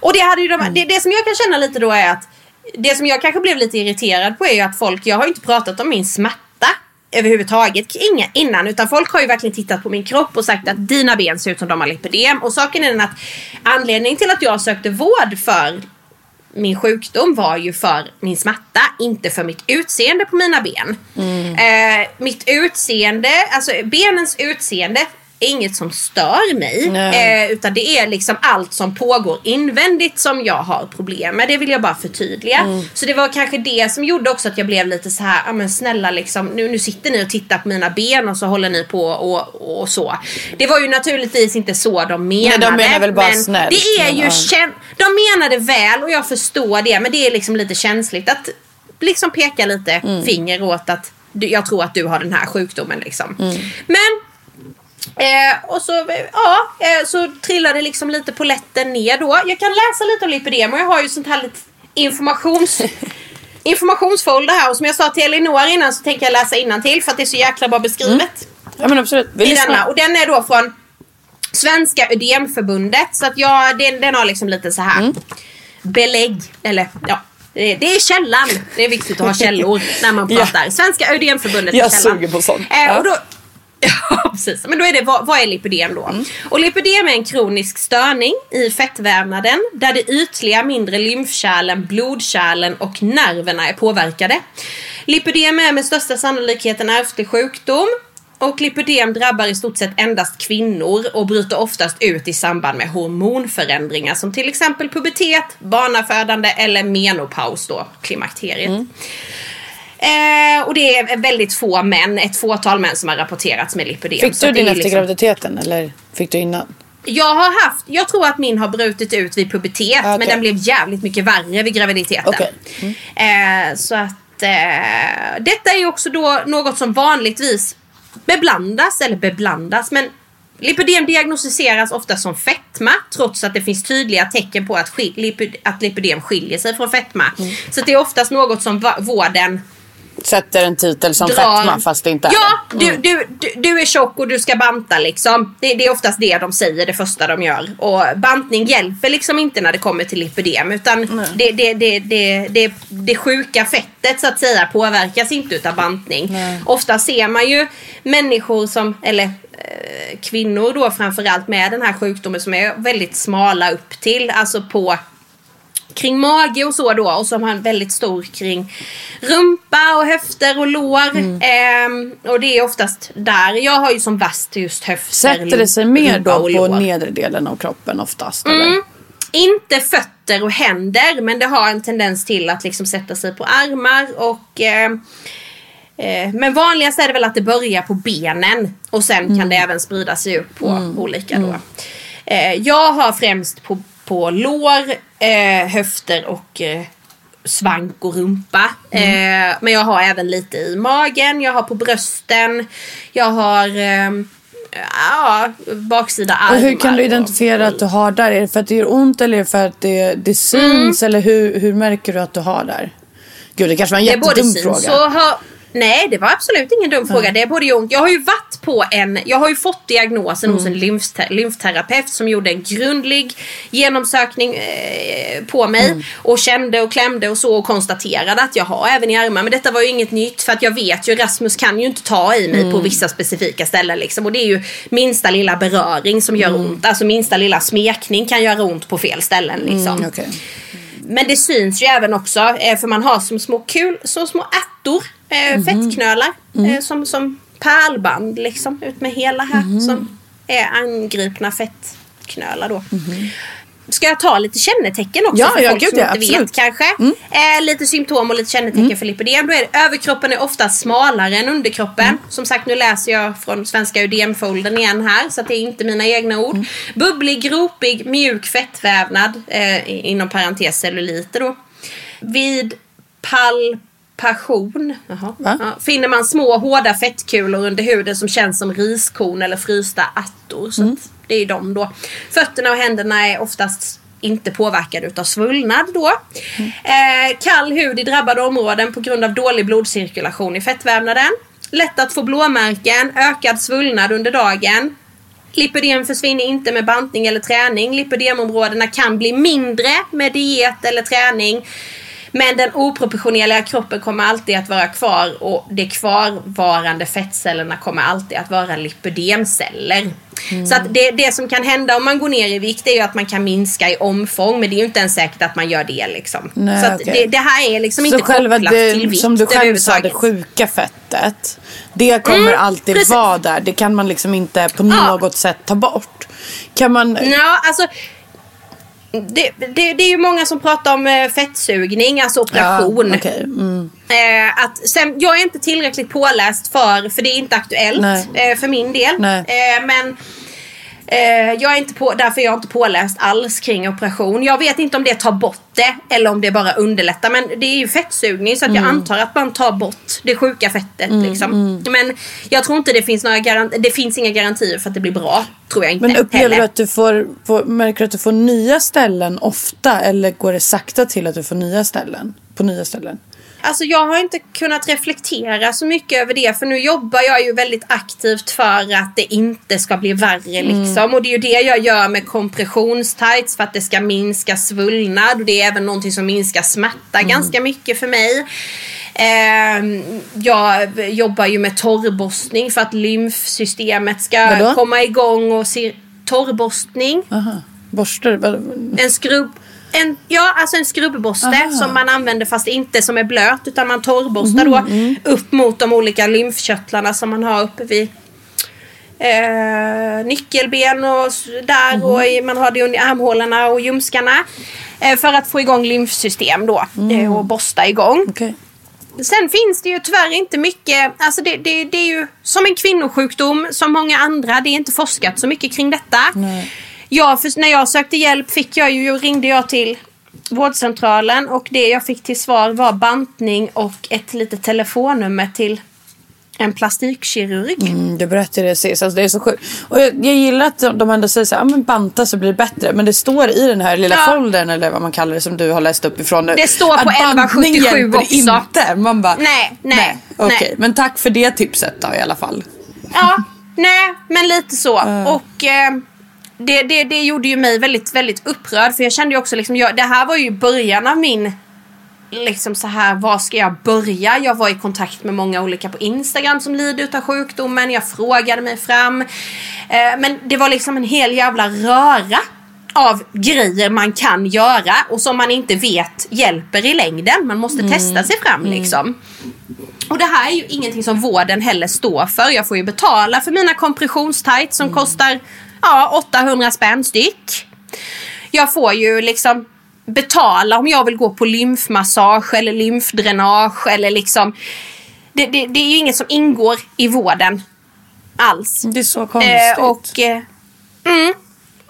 Och det, hade ju de, det, det som jag kan känna lite då är att det som jag kanske blev lite irriterad på är ju att folk, jag har ju inte pratat om min smärta överhuvudtaget inga, innan utan folk har ju verkligen tittat på min kropp och sagt att dina ben ser ut som de har lipödem och saken är den att anledningen till att jag sökte vård för min sjukdom var ju för min smärta, inte för mitt utseende på mina ben. Eh, mitt utseende, alltså benens utseende är inget som stör mig. Nej. Eh, utan det är liksom allt som pågår invändigt som jag har problem med. Det vill jag bara förtydliga. Så det var kanske det som gjorde också att jag blev lite så här, ja men snälla liksom, nu, nu sitter ni och tittar på mina ben och så håller ni på och, och så. Det var ju naturligtvis inte så de menade. de menar väl bara men snällt, Det är ju ja. de menade väl och jag förstår det men det är liksom lite känsligt att liksom peka lite Mm. finger åt att jag tror att du har den här sjukdomen liksom. Mm. Men Eh, och så, ja, eh, så trillade liksom lite på lätten ner då. Jag kan läsa lite om lipödem och jag har ju sånt här lite informations... <laughs> informationsfolder här och som jag sa till Elinor innan så tänker jag läsa till för att det är så jäkla bra beskrivet Ja men absolut. Vi i denna. Och den är då från Svenska Ödemförbundet. Så att jag, den, den har liksom lite så här Mm. belägg. Eller ja, det, det är källan. Det är viktigt att ha källor när man <laughs> Ja. pratar. Svenska Ödemförbundet är Jag källan. suger på sånt. Eh, Ja. och då, <laughs> Ja, precis. Men då är det, vad, vad är lipödem då? Mm. Och lipödem är en kronisk störning i fettvävnaden där de ytliga mindre lymfkärlen, blodkärlen och nerverna är påverkade. Lipödem är med största sannolikhet en ärftlig sjukdom och lipödem drabbar i stort sett endast kvinnor och bryter oftast ut i samband med hormonförändringar som till exempel pubertet, barnafödande eller menopaus då, klimakteriet. Mm. Eh, och det är väldigt få män, ett fåtal män som har rapporterats med lipödem. Fick du din efter liksom- graviditeten eller fick du innan? Jag har haft, jag tror att min har brutit ut vid pubertet Okej. men den blev jävligt mycket värre vid graviditeten. Okej. Eh, så att eh, detta är ju också då något som vanligtvis beblandas, eller beblandas, men lipödem diagnostiseras ofta som fetma trots att det finns tydliga tecken på att, skil- lipid- att lipödem skiljer sig från fetma. Mm. Så det är oftast något som vården Sätter en titel som drar... fetma fast det inte är Ja. Mm. du, du, du, är tjock och du ska banta liksom. Det, det är oftast det de säger det första de gör. Och bantning hjälper liksom inte när det kommer till lipödem. Utan det, det, det, det, det, det sjuka fettet så att säga påverkas inte utav bantning. Ofta ser man ju människor som, eller eh, kvinnor då framförallt med den här sjukdomen som är väldigt smala upp till. Alltså på kring mage och så då och som har en väldigt stor kring rumpa och höfter och lår. Mm. Ehm, och det är oftast där. Jag har ju som värst just höfter, Sätter det sig mer då på nedre delen av kroppen oftast? Mm. Eller? Inte fötter och händer men det har en tendens till att liksom sätta sig på armar och eh, eh, men vanligast är det väl att det börjar på benen och sen Mm. kan det även sprida sig upp på olika då. Eh, jag har främst på, på lår, eh, höfter och eh, svank och rumpa. Mm. Eh, men jag har även lite i magen, jag har på brösten, jag har ehm, ja, baksida armar. Och hur kan du och- identifiera att du har där? Är det för att det gör ont eller är det för att det, det syns? Mm. Eller hur, hur märker du att du har där? Gud, det kanske var en jättedum syns fråga. och hör... Nej, det var absolut ingen dum fråga. Det är både ont. Jag har ju varit på en... Jag har ju fått diagnosen hos en Mm. lymfte- lymfterapeut som gjorde en grundlig genomsökning eh, på mig. Mm. Och kände och klämde och så och konstaterade att jag har även i armar. Men detta var ju inget nytt för att jag vet ju Rasmus kan ju inte ta i mig Mm. på vissa specifika ställen liksom. Och det är ju minsta lilla beröring som Mm. gör ont. Alltså minsta lilla smekning kan göra ont på fel ställen liksom. Mm, okej. Men det syns ju även också eh, för man har som små kul, så små ärtor, Mhm. fettknölar Mm. eh, som, som pärlband liksom ut med hela här Mhm. som är angripna fettknölar då. Mhm. Ska jag ta lite kännetecken också Ja, för ja, folk gud, som ja, inte absolut. vet kanske? Eh, lite symptom och lite kännetecken för lipödem. Då är det, överkroppen är ofta smalare än underkroppen. Som sagt, nu läser jag från svenska ödemfoldern igen här, så att det är inte mina egna ord. Bubblig, gropig, mjuk fettvävnad, eh, inom parentes celluliter då. Vid palpation Va? ja, finner man små hårda fettkulor under huden som känns som riskorn eller frysta ärtor. Så att det är de då. Fötterna och händerna är oftast inte påverkade utav svullnad då. Eh, kall hud i drabbade områden på grund av dålig blodcirkulation i fettvävnaden. Lätt att få blåmärken, ökad svullnad under dagen. Lipödem försvinner inte med bantning eller träning. Lipödemområdena kan bli mindre med diet eller träning. Men den oproportionerliga kroppen kommer alltid att vara kvar och de kvarvarande fettcellerna kommer alltid att vara lipödemceller. Så att det, det som kan hända om man går ner i vikt är ju att man kan minska i omfång men det är ju inte ens säkert att man gör det liksom. Nej, så okej. det, det här är liksom Så inte själva kopplat till det, vikt som du själv sa, det sjuka fettet. Det kommer Mm, alltid precis. vara där. Det kan man liksom inte på Ja. något sätt ta bort. Kan man... Ja, alltså. Det, det, det är ju många som pratar om eh, fettsugning, alltså operation. Ja, okej. mm. Eh, att sen, jag är inte tillräckligt påläst för, för det är inte aktuellt eh, för min del. Eh, men jag är inte på, därför är jag inte påläst alls kring operation. Jag vet inte om det tar bort det eller om det bara underlättar. Men det är ju fettsugning så att Mm. jag antar att man tar bort det sjuka fettet. liksom. Men jag tror inte det finns några garant- det finns inga garantier för att det blir bra. Tror jag inte Men upplever heller. du att du får, får, märker du att du får nya ställen ofta eller går det sakta till att du får nya ställen? På nya ställen? Alltså jag har inte kunnat reflektera så mycket över det för nu jobbar jag ju väldigt aktivt för att det inte ska bli värre liksom. Och det är ju det jag gör med kompressionstights för att det ska minska svullnad och det är även någonting som minskar smärta ganska mycket för mig. Ehm, jag jobbar ju med torrborstning för att lymfsystemet ska Vadå? komma igång och se torrborstning. Aha. Borstar? vad- En skrubb... En, ja, alltså en skrubbborste Aha. som man använder fast inte som är blöt utan man torrborstar då upp mot de olika lymfkörtlarna som man har uppe vid eh, nyckelben och där och i, man har det under armhålorna och ljumskarna. Eh, för att få igång lymfsystem då eh, och borsta igång. Okej. Sen finns det ju tyvärr inte mycket, alltså det, det, det är ju som en kvinnosjukdom som många andra, det är inte forskat så mycket kring detta. Nej. Jag, för, när jag sökte hjälp fick jag ju, ringde jag till vårdcentralen och det jag fick till svar var bantning och ett litet telefonnummer till en plastikkirurg. Mm, du berättade det sist. Alltså, det är så sjukt. Och jag, jag gillar att de- ändå säger så här, ah, men banta så blir det bättre. Men det står i den här lilla Ja. foldern eller vad man kallar det som du har läst upp ifrån nu. Det står på att bantning 1177 hjälper också. inte. Man bara, Nej, nej, Okej, nej. men tack för det tipset då i alla fall. Ja, nej, men lite så. Och eh, det, det, det gjorde ju mig väldigt, väldigt upprörd. För jag kände ju också liksom, jag, det här var ju början av min liksom så här, var ska jag börja? Jag var i kontakt med många olika på Instagram som lider utav sjukdomen. Jag frågade mig fram. Eh, men det var liksom en hel jävla röra av grejer man kan göra och som man inte vet hjälper i längden. Man måste testa sig fram liksom. Och det här är ju ingenting som vården heller står för. Jag får ju betala för mina kompressionstights som kostar ja, 800 spänn styck. Jag får ju liksom betala om jag vill gå på lymfmassage eller lymfdränage eller liksom. Det, det, det är ju inget som ingår i vården alls. Det är så konstigt. Eh, och, eh, mm,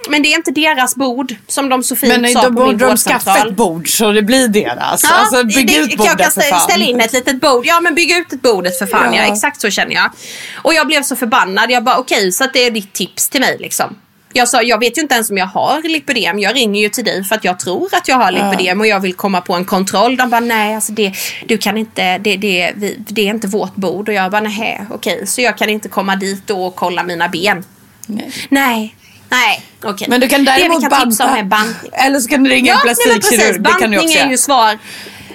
men det är inte deras bord som de så fint men sa då på min borde de skaffa vårdcentral. ett bord så det blir deras. Ja, alltså bygg det, ut jag bordet för fan. ställa in ett litet bord. Ja men bygg ut ett bordet för fan. Ja. Ja. exakt så känner jag. Och jag blev så förbannad. Jag bara okej så att det är ditt tips till mig liksom. Jag sa jag vet ju inte ens om jag har lipödem. Jag ringer ju till dig för att jag tror att jag har lipödem och jag vill komma på en kontroll. De bara nej alltså det, du kan inte, det, det, vi, det är inte vårt bord. Och jag bara nej okej så jag kan inte komma dit då och kolla mina ben. Nej. Nej, nej okej. Men du kan däremot det vi kan om banta. är bantning. Eller så kan du ringa en nej, men precis. plastikkirurg. Bantning är ju svar.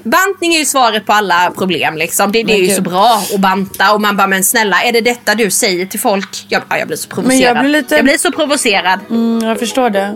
Bantning är ju svaret på alla problem liksom. Det, det är Men ju så bra att banta och man bara men snälla är det detta du säger till folk? Jag, ja, jag blir så provocerad. jag blir lite- jag blir så provocerad. Mm, jag förstår det.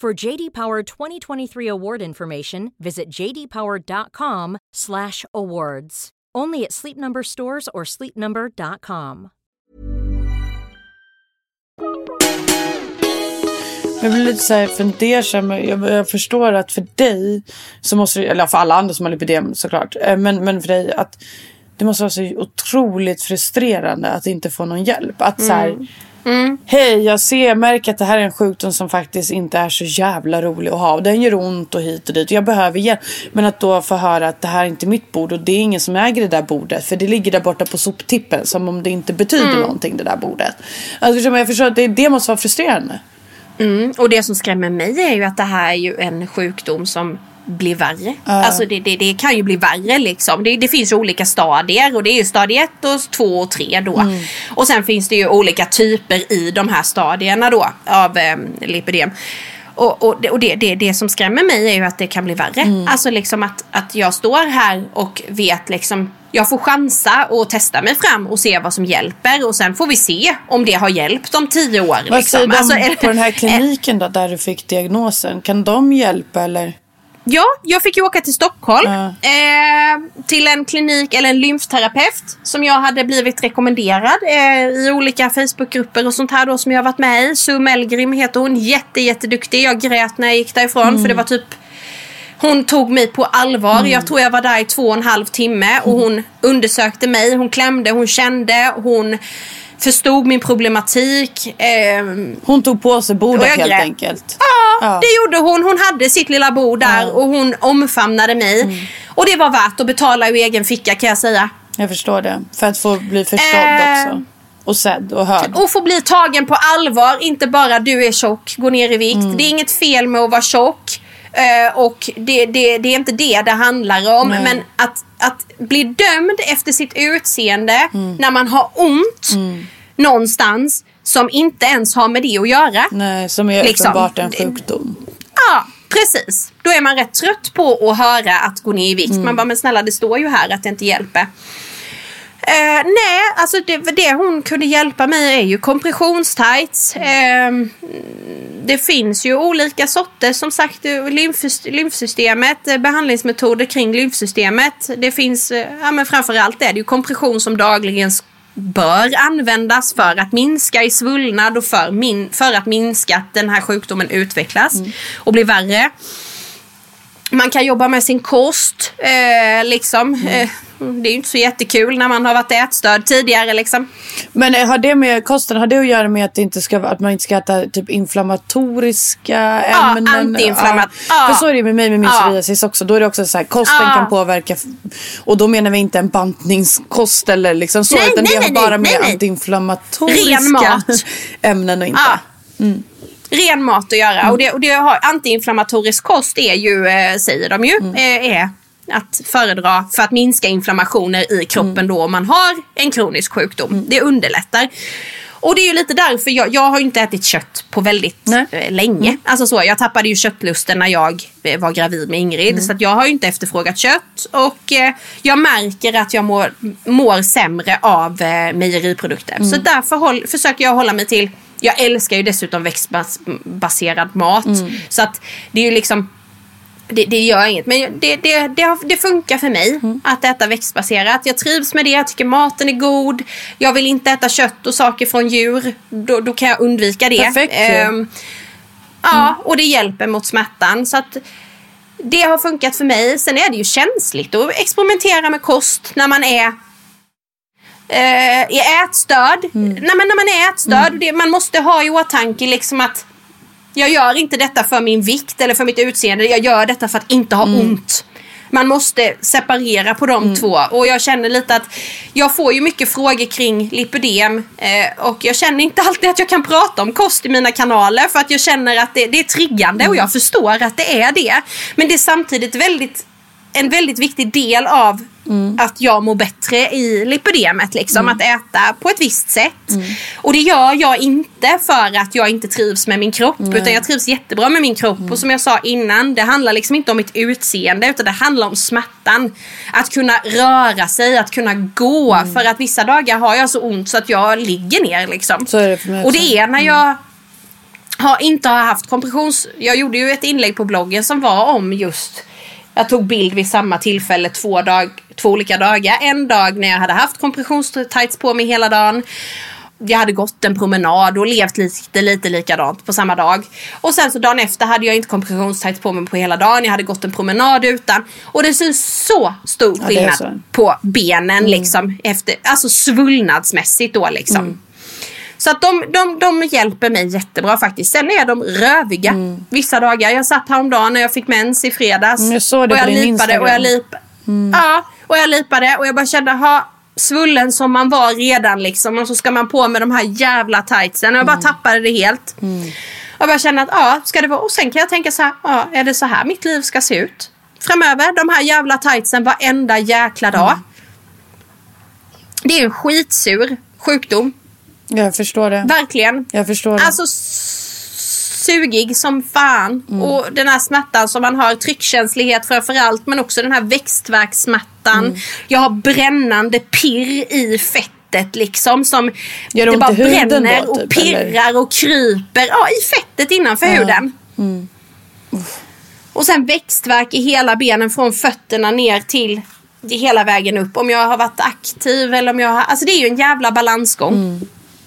For JD Power 2023 award information, visit jdpower.com/awards. Only at Sleep Number stores or sleepnumber.com. Jag blir lite så här fundersam. Jag, jag förstår att för dig, så måste eller för alla andra som har lipidem såklart, eh, men, men för dig att det måste vara så otroligt frustrerande att inte få någon hjälp. Att så här, Mm. Hej jag ser, märker att det här är en sjukdom som faktiskt inte är så jävla rolig att ha. Och den gör ont och hit och dit och jag behöver hjälp. Men att då få höra att det här är inte mitt bord och det är ingen som äger det där bordet. För det ligger där borta på soptippen som om det inte betyder Mm. någonting det där bordet. Alltså, jag förstår att det, det måste vara frustrerande. Mm. Och det som skrämmer mig är ju att det här är ju en sjukdom som blir värre. Alltså det, det, det kan ju bli värre liksom. Det, det finns ju olika stadier och det är ju stadie 1 och 2 och 3 då. Och sen finns det ju olika typer i de här stadierna då av eh, lipidem. Och, och, det, och det, det, det som skrämmer mig är ju att det kan bli värre. Alltså liksom att, att jag står här och vet liksom jag får chansa och testa mig fram och se vad som hjälper och sen får vi se om det har hjälpt om tio år. Vad säger liksom. de Alltså, på den här kliniken då, där du fick diagnosen? Kan de hjälpa eller? Ja, jag fick ju åka till Stockholm. Ja. Eh, till en klinik eller en lymfterapeut som jag hade blivit rekommenderad eh, i olika Facebookgrupper och sånt här då som jag har varit med i. Sue Melgrim heter hon. Jätte, jätteduktig. Jag grät när jag gick därifrån för det var typ hon tog mig på allvar. Jag tror jag var där i två och en halv timme och hon undersökte mig. Hon klämde, hon kände, hon förstod min problematik. ehm, Hon tog på sig bordet helt grät. enkelt. Ja, Ja. det gjorde hon. Hon hade sitt lilla bord där och hon omfamnade mig. Mm. Och det var värt att betala ur egen ficka kan jag säga. Jag förstår det. För att få bli förstådd Eh. också. Och sedd och hörd. Och få bli tagen på allvar. Inte bara du är tjock, gå ner i vikt. Mm. Det är inget fel med att vara tjock. Eh, och det, det, det är inte det det handlar om. Nej. Men att, att bli dömd efter sitt utseende Mm. när man har ont någonstans som inte ens har med det att göra. Nej, som är Liksom. uppenbart en sjukdom. Ja, precis. Då är man rätt trött på att höra att gå ner i vikt. Man bara, men snälla det står ju här att det inte hjälper. Eh, nej, alltså det, det hon kunde hjälpa mig är ju kompressionstights. Eh, det finns ju olika sorter som sagt lymfsys- lymfsystemet, eh, behandlingsmetoder kring lymfsystemet. Det finns, eh, ja men framförallt är det ju kompression som dagligen bör användas för att minska i svullnad och för, min, för att minska att den här sjukdomen utvecklas och blir värre. Man kan jobba med sin kost. Eh, liksom. Eh, det är ju inte så jättekul när man har varit ätstörd tidigare. Liksom. Men eh, har det med kosten, har det att göra med att, inte ska, att man inte ska äta typ inflammatoriska Ja, ämnen? antiinflammat- Ja. För så är det med mig med min Ja. psoriasis också. Då är det också så här, kosten Ja. kan påverka. Och då menar vi inte en bantningskost eller liksom så. Nej, utan nej, det har nej, bara nej, med antiinflammatoriska <laughs> ämnen och inte. Ja. Ren mat att göra. Och, det, och det har, antiinflammatorisk kost är ju, eh, säger de ju, eh, är att föredra för att minska inflammationer i kroppen då om man har en kronisk sjukdom. Det underlättar. Och det är ju lite därför jag, jag har inte ätit kött på väldigt Nej. eh, länge. Alltså så, jag tappade ju köttlusten när jag var gravid med Ingrid. Så att jag har ju inte efterfrågat kött. Och eh, jag märker att jag mår, mår sämre av eh, mejeriprodukter. Så därför håll, försöker jag hålla mig till jag älskar ju dessutom växtbaserad mat. Så att det är ju liksom det, det gör inget. Men det, det, det, det funkar för mig att äta växtbaserat. Jag trivs med det. Jag tycker maten är god. Jag vill inte äta kött och saker från djur. Då, då kan jag undvika det. Perfekt. Ehm, Ja, och det hjälper mot smärtan. Så att det har funkat för mig. Sen är det ju känsligt att experimentera med kost när man är eh, i ätstörd. Mm. Nej, men när man är ätstörd, mm. det, man måste ha i åtanke liksom att jag gör inte detta för min vikt eller för mitt utseende. Jag gör detta för att inte ha mm. ont. Man måste separera på de mm. två. Och jag känner lite att jag får ju mycket frågor kring lipödem. Eh, och jag känner inte alltid att jag kan prata om kost i mina kanaler. För att jag känner att det, det är triggande och jag förstår att det är det. Men det är samtidigt väldigt en väldigt viktig del av mm. att jag mår bättre i lipodemet. Liksom, mm. Att äta på ett visst sätt. Mm. Och det gör jag inte för att jag inte trivs med min kropp. Utan jag trivs jättebra med min kropp. Och som jag sa innan, det handlar liksom inte om mitt utseende. Utan det handlar om smärtan. Att kunna röra sig, att kunna gå. Mm. För att vissa dagar har jag så ont så att jag ligger ner. Liksom. Det och det är när jag har, inte har haft kompressions... Jag gjorde ju ett inlägg på bloggen som var om just jag tog bild vid samma tillfälle två, dag, två olika dagar. En dag när jag hade haft kompressionstights på mig hela dagen. Jag hade gått en promenad och levt lite, lite likadant på samma dag. Och sen så dagen efter hade jag inte kompressionstights på mig på hela dagen. Jag hade gått en promenad utan. Och det syns så stor skillnad ja, på benen mm. liksom. Efter, alltså svullnadsmässigt då liksom. Mm. Så att de, de, de hjälper mig jättebra faktiskt. Sen är de röviga mm. vissa dagar. Jag satt häromdagen när jag fick mens i fredags. Mm, jag såg det och jag på din lipade och jag lipade. Mm. Ja, och jag lipade och jag bara kände, ha svullen som man var redan liksom. Och så ska man på med de här jävla tightsen. Och jag bara mm. tappade det helt. Mm. Och jag bara kände att ja, ska det vara. Och sen kan jag tänka så här, ja, är det så här mitt liv ska se ut? Framöver, de här jävla tightsen varenda jäkla dag. Mm. Det är en skitsur sjukdom. Jag förstår det. Verkligen. Jag förstår det. Alltså sugig som fan. Mm. Och den här smärtan som man har, tryckkänslighet framförallt men också den här växtverkssmärtan. Mm. Jag har brännande pirr i fettet liksom som Gör det, det bara bränner då, och typ, pirrar eller? och kryper. Ja, i fettet innanför ja. huden. Mm. Och sen växtverk i hela benen från fötterna ner till hela vägen upp. Om jag har varit aktiv eller om jag har... Alltså det är ju en jävla balansgång. Mm.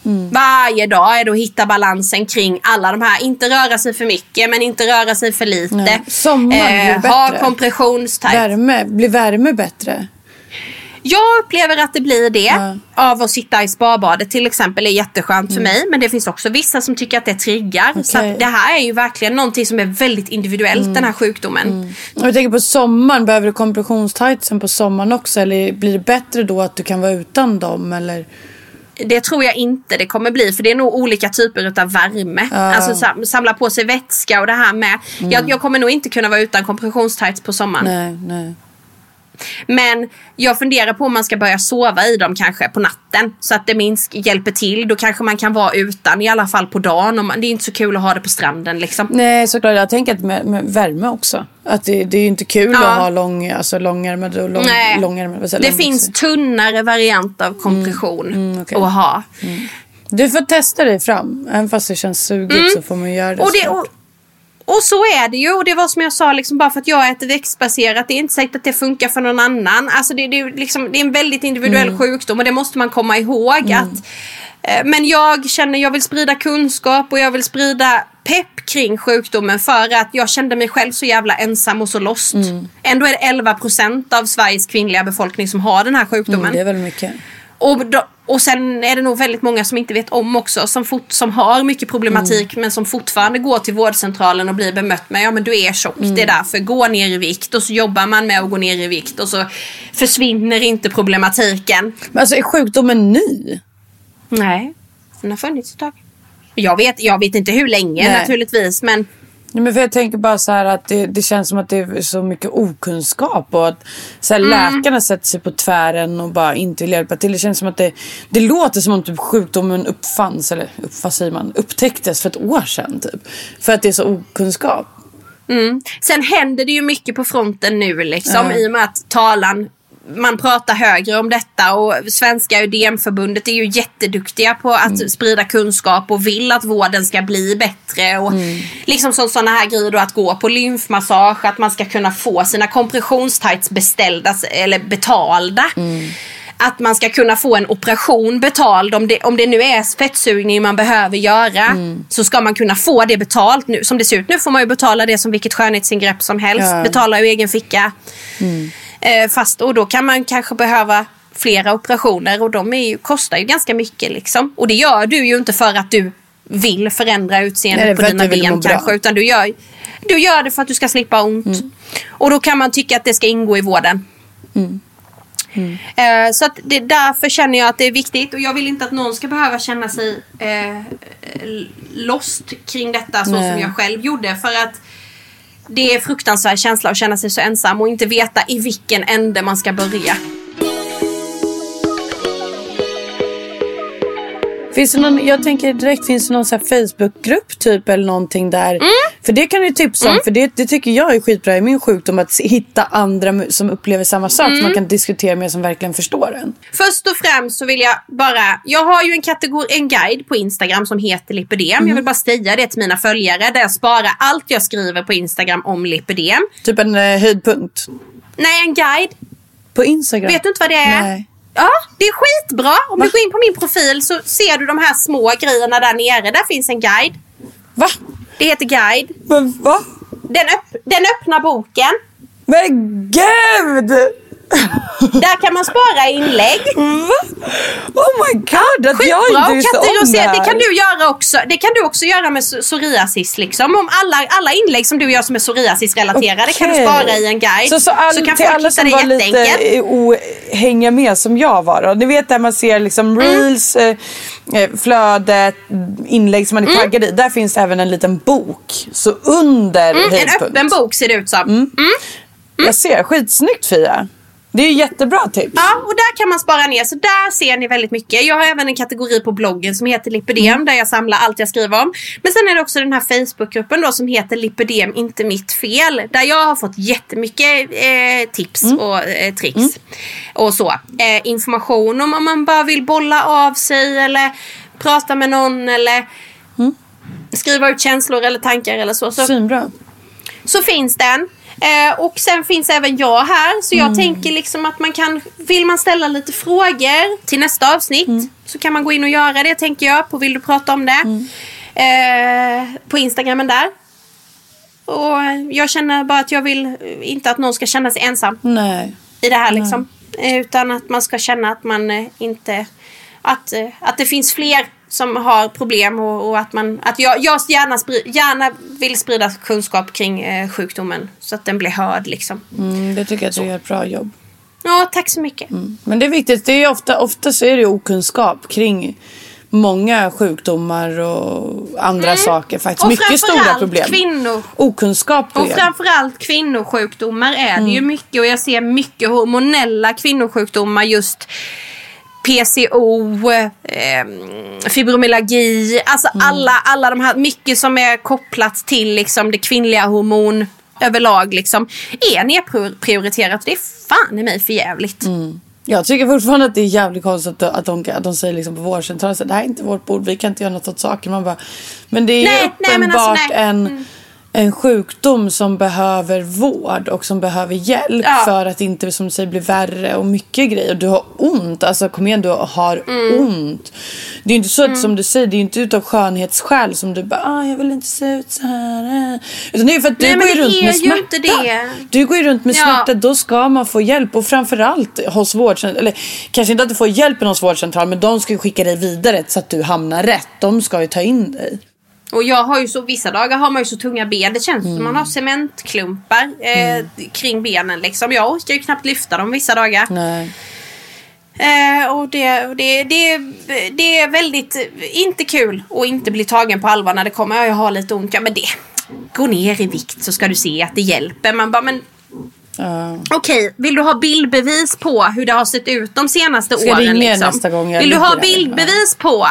Mm. Varje dag är det att hitta balansen kring alla de här. Inte röra sig för mycket men inte röra sig för lite. Nej. Sommaren eh, bättre. Ha kompressionstights. Värme, blir värme bättre? Jag upplever att det blir det ja. av att sitta i spabadet till exempel är jätteskönt mm. för mig. Men det finns också vissa som tycker att det triggar. Okay. Så det här är ju verkligen någonting som är väldigt individuellt mm. den här sjukdomen. Mm. Och jag tänker på sommaren, behöver du kompressionstightsen på sommaren också? Eller blir det bättre då att du kan vara utan dem? Eller? Det tror jag inte det kommer bli för det är nog olika typer av värme. Ja. Alltså samla på sig vätska och det här med. Mm. Jag, jag, kommer nog inte kunna vara utan kompressionstights på sommaren. Nej, nej. Men jag funderar på om man ska börja sova i dem kanske på natten. Så att det minst hjälper till. Då kanske man kan vara utan i alla fall på dagen. Och man, det är inte så kul att ha det på stranden liksom. Nej såklart. Jag tänker att med, med värme också. Att det, det är inte kul ja. att ha lång, alltså långärmad och lång, Nej. långärmad. Det lång, finns tunnare variant av kompression mm. Mm, okay. att ha. Mm. Du får testa dig fram. Även fast det känns sugigt mm. så får man göra det. Och det och, och så är det ju. Och det var som jag sa, liksom, bara för att jag äter växtbaserat. Det är inte säkert att det funkar för någon annan. Alltså det, det, liksom, det är en väldigt individuell mm. sjukdom och det måste man komma ihåg. Mm. att eh, Men jag känner jag vill sprida kunskap och jag vill sprida pepp kring sjukdomen för att jag kände mig själv så jävla ensam och så lost. Mm. Ändå är det 11 procent av Sveriges kvinnliga befolkning som har den här sjukdomen. Mm, det är väldigt mycket. Och, då, och sen är det nog väldigt många som inte vet om också. Som, fort, som har mycket problematik mm. men som fortfarande går till vårdcentralen och blir bemött med ja men du är tjock. Mm. Det är därför. Gå ner i vikt. Och så jobbar man med att gå ner i vikt. Och så försvinner inte problematiken. Men alltså är sjukdomen ny? Nej, den har funnits ett tag. Jag vet, jag vet inte hur länge Nej. naturligtvis men Nej, men för jag tänker bara så här att det, det, känns som att det är så mycket okunskap och att så här, mm. läkarna sätter sig på tvären och bara inte vill hjälpa till. Det känns som att det, det låter som om typ sjukdomen uppfanns, eller vad säger man, upptäcktes för ett år sedan typ. För att det är så okunskap. Mm. Sen händer det ju mycket på fronten nu liksom ja. i och med att talan man pratar högre om detta och Svenska Ödemförbundet är ju jätteduktiga på att mm. sprida kunskap och vill att vården ska bli bättre. Och mm. Liksom sådana här grejer då att gå på lymfmassage, att man ska kunna få sina kompressionstights beställda eller betalda. Mm. att man ska kunna få en operation betald. Om det, om det nu är fettsugning man behöver göra Mm. så ska man kunna få det betalt nu. Som det ser ut nu får man ju betala det som vilket skönhetsingrepp som helst. Ja. Betala ur egen ficka. Eh, fast och då kan man kanske behöva flera operationer och de ju, kostar ju ganska mycket. Liksom. Och det gör du ju inte för att du vill förändra utseendet på dina ben bra. kanske. Utan du gör, du gör det för att du ska slippa ont. Mm. Och då kan man tycka att det ska ingå i vården. Eh, så att det, därför känner jag att det är viktigt och jag vill inte att någon ska behöva känna sig eh, lost kring detta så Nej. som jag själv gjorde. För att det är fruktansvärd känsla att känna sig så ensam och inte veta i vilken ände man ska börja. Finns det någon, jag tänker direkt, finns det någon så Facebookgrupp typ eller någonting där? Mm. För det kan du tipsa om, för det, det tycker jag är skitbra i min sjukdom. Att hitta andra som upplever samma sak Mm. som man kan diskutera med som verkligen förstår en. Först och främst så vill jag bara, jag har ju en kategori, en guide på Instagram som heter lipödem. Jag vill bara säga det till mina följare där jag sparar allt jag skriver på Instagram om lipödem. Typ en eh, höjdpunkt. Nej, en guide. På Instagram. Vet du inte vad det är? Nej. Ja, det är skitbra. Om du går in på min profil så ser du de här små grejerna där nere. Där finns en guide. Va? Det heter guide. Men va? Den, öpp- den öppna boken. Men gud! Där kan man spara inlägg. Va? Oh my god, att jag inte visste om det kan du göra också. Det kan du också göra med pso- psoriasis liksom. Om alla, alla inlägg som du gör som är psoriasis relaterade kan du spara i en guide. Så, så, all, kan till folk alla som det var lite o, hänga med som jag var då. Ni vet där man ser liksom Mm. reels, eh, eh, flödet, inlägg som man är Mm. taggad i. Där finns även en liten bok. Så under Mm, en öppen bok ser det ut som. Mm. Jag ser, skitsnyggt Fia. Det är jättebra tips. Ja, och där kan man spara ner. Så där ser ni väldigt mycket. Jag har även en kategori på bloggen som heter Lipidem där jag samlar allt jag skriver om. Men sen är det också den här Facebookgruppen då som heter Lipidem inte mitt fel. Där jag har fått jättemycket eh, tips och eh, tricks. Och så. Eh, information om om man bara vill bolla av sig eller prata med någon eller skriva ut känslor eller tankar eller så. så Svinbra. så finns den. Eh, och sen finns även jag här. Så jag tänker liksom att man kan, vill man ställa lite frågor till nästa avsnitt så kan man gå in och göra det tänker jag på Vill du prata om det? Eh, på Instagramen där. Och jag känner bara att jag vill eh, inte att någon ska känna sig ensam Nej. i det här liksom. Eh, Utan att man ska känna att man inte... Att, att det finns fler som har problem och, och att man... Att jag, jag gärna, spri, gärna vill sprida kunskap kring eh, sjukdomen så att den blir hörd liksom. Mm, det tycker jag att du gör ett bra jobb. Ja, tack så mycket. Men det är viktigt. Det är ju ofta, ofta så är det okunskap kring många sjukdomar och andra saker. Faktiskt. Och Mycket stora problem. kvinnor. Okunskap Och framförallt kvinnosjukdomar är det ju Mm. mycket och jag ser mycket hormonella kvinnosjukdomar just PCO, eh, fibromyalgi, alltså Mm. alla, alla de här, mycket som är kopplat till liksom det kvinnliga hormon överlag liksom, är nedprioriterat. Det är fan i mig för jävligt. Mm. Jag tycker fortfarande att det är jävligt konstigt att de, att de säger liksom på vårdcentralen att det här är inte vårt bord, vi kan inte göra något åt saken. Man bara, men det är Nej, men uppenbart alltså, nej. en, en sjukdom som behöver vård och som behöver hjälp Ja. för att inte som du säger bli värre och mycket grejer. Du har ont, alltså kom igen du har Mm. ont. Det är inte så att som du säger, det är inte utav skönhetsskäl som du bara ah, jag vill inte se ut så här. Utan det är för att du Nej, men går ju runt med smärta. Du går ju runt med Ja. smärta, då ska man få hjälp. Och framförallt hos vårdcentralen, eller kanske inte att du får hjälpen hos vårdcentralen, men de ska ju skicka dig vidare så att du hamnar rätt. De ska ju ta in dig. Och jag har ju så, vissa dagar har man ju så tunga ben. Det känns som man har cementklumpar eh, kring benen liksom. Jag orkar ju knappt lyfta dem vissa dagar. Nej. Eh, och det, det, det, det är väldigt, inte kul att inte bli tagen på allvar när det kommer, ja, jag har lite ont, ja men det, gå ner i vikt så ska du se att det hjälper. Man bara, men Ja. Okej, vill du ha bildbevis på hur det har sett ut de senaste Ska åren? liksom? nästa gång jag Vill du ha där? bildbevis på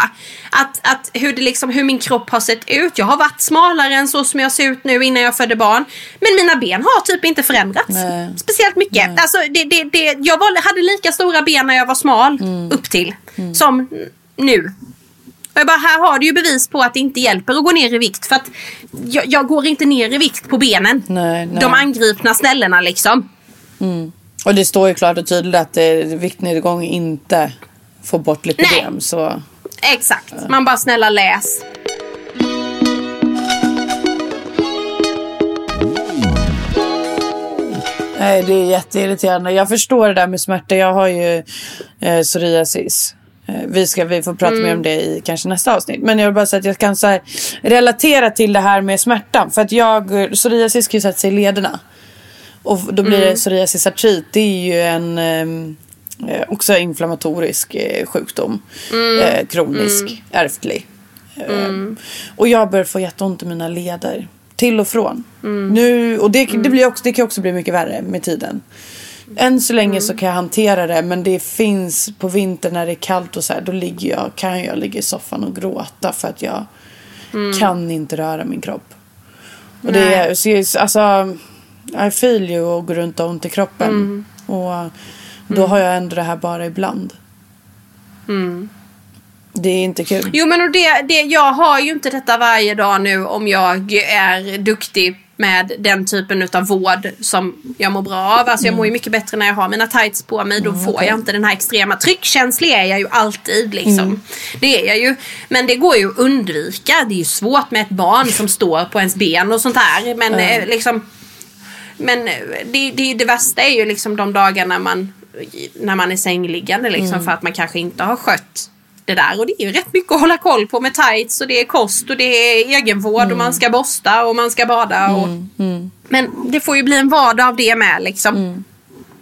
att, att hur, det liksom, hur min kropp har sett ut? Jag har varit smalare än så som jag ser ut nu innan jag födde barn. Men mina ben har typ inte förändrats Nej. speciellt mycket. Alltså, det, det, det, jag var, hade lika stora ben när jag var smal Mm. upp till som nu. Jag bara, här har du ju bevis på att det inte hjälper att gå ner i vikt. För att jag, jag går inte ner i vikt på benen. Nej, nej. De angripna ställena liksom. Och det står ju klart och tydligt att eh, viktnedgång inte får bort lipidem. Nej. Så Exakt. Man bara snälla läs. Nej, det är jätteirriterande. Jag förstår det där med smärta. Jag har ju eh, psoriasis. Eh, vi, ska, vi får prata mer om det i kanske nästa avsnitt. Men jag vill bara säga att jag kan så relatera till det här med smärtan. För att jag, psoriasis kan ju sätta sig i lederna. Och då blir det psoriasisartrit. Det är ju en eh, eh, också inflammatorisk eh, sjukdom. Eh, kronisk, ärftlig. Eh, Och jag börjar få jätteont i mina leder. Till och från. Nu, och det, det, blir också, det kan också bli mycket värre med tiden. Än så länge så kan jag hantera det. Men det finns på vintern när det är kallt och så här. Då ligger jag, kan jag ligga i soffan och gråta. För att jag kan inte röra min kropp. Och det är, så jag- alltså, I feel you och går runt och ont i kroppen. Och då har jag ändå det här bara ibland. Det är inte kul. Jo men och det, det, jag har ju inte detta varje dag nu om jag är duktig med den typen av vård som jag mår bra av. Alltså jag mår ju mycket bättre när jag har mina tights på mig. Då får jag inte den här extrema tryckkänslig är jag ju alltid liksom. Det är jag ju. Men det går ju att undvika. Det är ju svårt med ett barn som står på ens ben och sånt här. Men eh, liksom men eh, det, det, det värsta är ju liksom de dagarna man, när man är sängliggande liksom, för att man kanske inte har skött det där. Och det är ju rätt mycket att hålla koll på med tights och det är kost och det är egenvård och man ska borsta och man ska bada. Och... Men det får ju bli en vardag av det med liksom.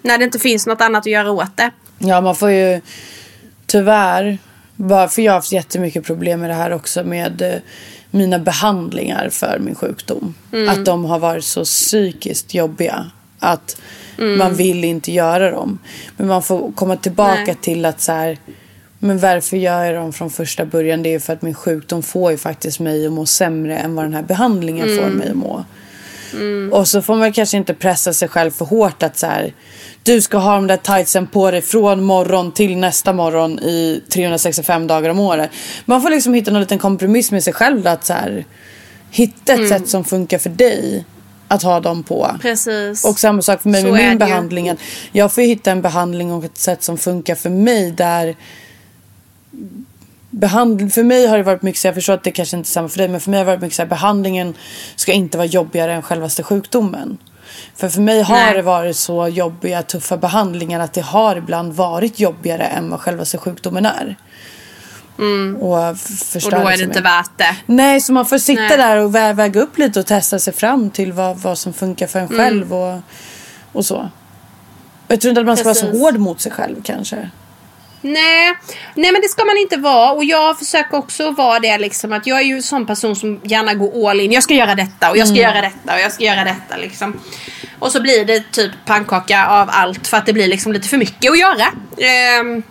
När det inte finns något annat att göra åt det. Ja, man får ju tyvärr, bara för jag har haft jättemycket problem med det här också med eh, mina behandlingar för min sjukdom. Att de har varit så psykiskt jobbiga att man vill inte göra dem. Men man får komma tillbaka Nej. till att så här, men varför gör jag dem från första början? Det är ju för att min sjukdom får ju faktiskt mig att må sämre än vad den här behandlingen får mig att må. Och så får man kanske inte pressa sig själv för hårt att så här, du ska ha de där tightsen på dig från morgon till nästa morgon i 365 dagar om året. Man får liksom hitta någon liten kompromiss med sig själv att så här, hitta ett sätt som funkar för dig att ha dem på. Precis. Och samma sak för mig Så med min behandling. Jag får hitta en behandling och ett sätt som funkar för mig där Behandling, för mig har det varit mycket så jag förstår att det kanske inte är samma för dig men för mig har det varit mycket så här, behandlingen ska inte vara jobbigare än självaste sjukdomen. För för mig har Nej. det varit så jobbiga tuffa behandlingar att det har ibland varit jobbigare än vad självaste sjukdomen är. Och, f- och då är det liksom inte mig. värt det. Nej, så man får sitta Nej. där och vä- väga upp lite och testa sig fram till vad, vad som funkar för en Mm. själv och, och så. Jag tror inte att man ska vara så Precis. hård mot sig själv kanske. Nej, nej men det ska man inte vara och jag försöker också vara det liksom att jag är ju en sån person som gärna går all in. Jag ska göra detta och jag ska göra detta och jag ska göra detta liksom. Och så blir det typ pannkaka av allt för att det blir liksom lite för mycket att göra. Ehm,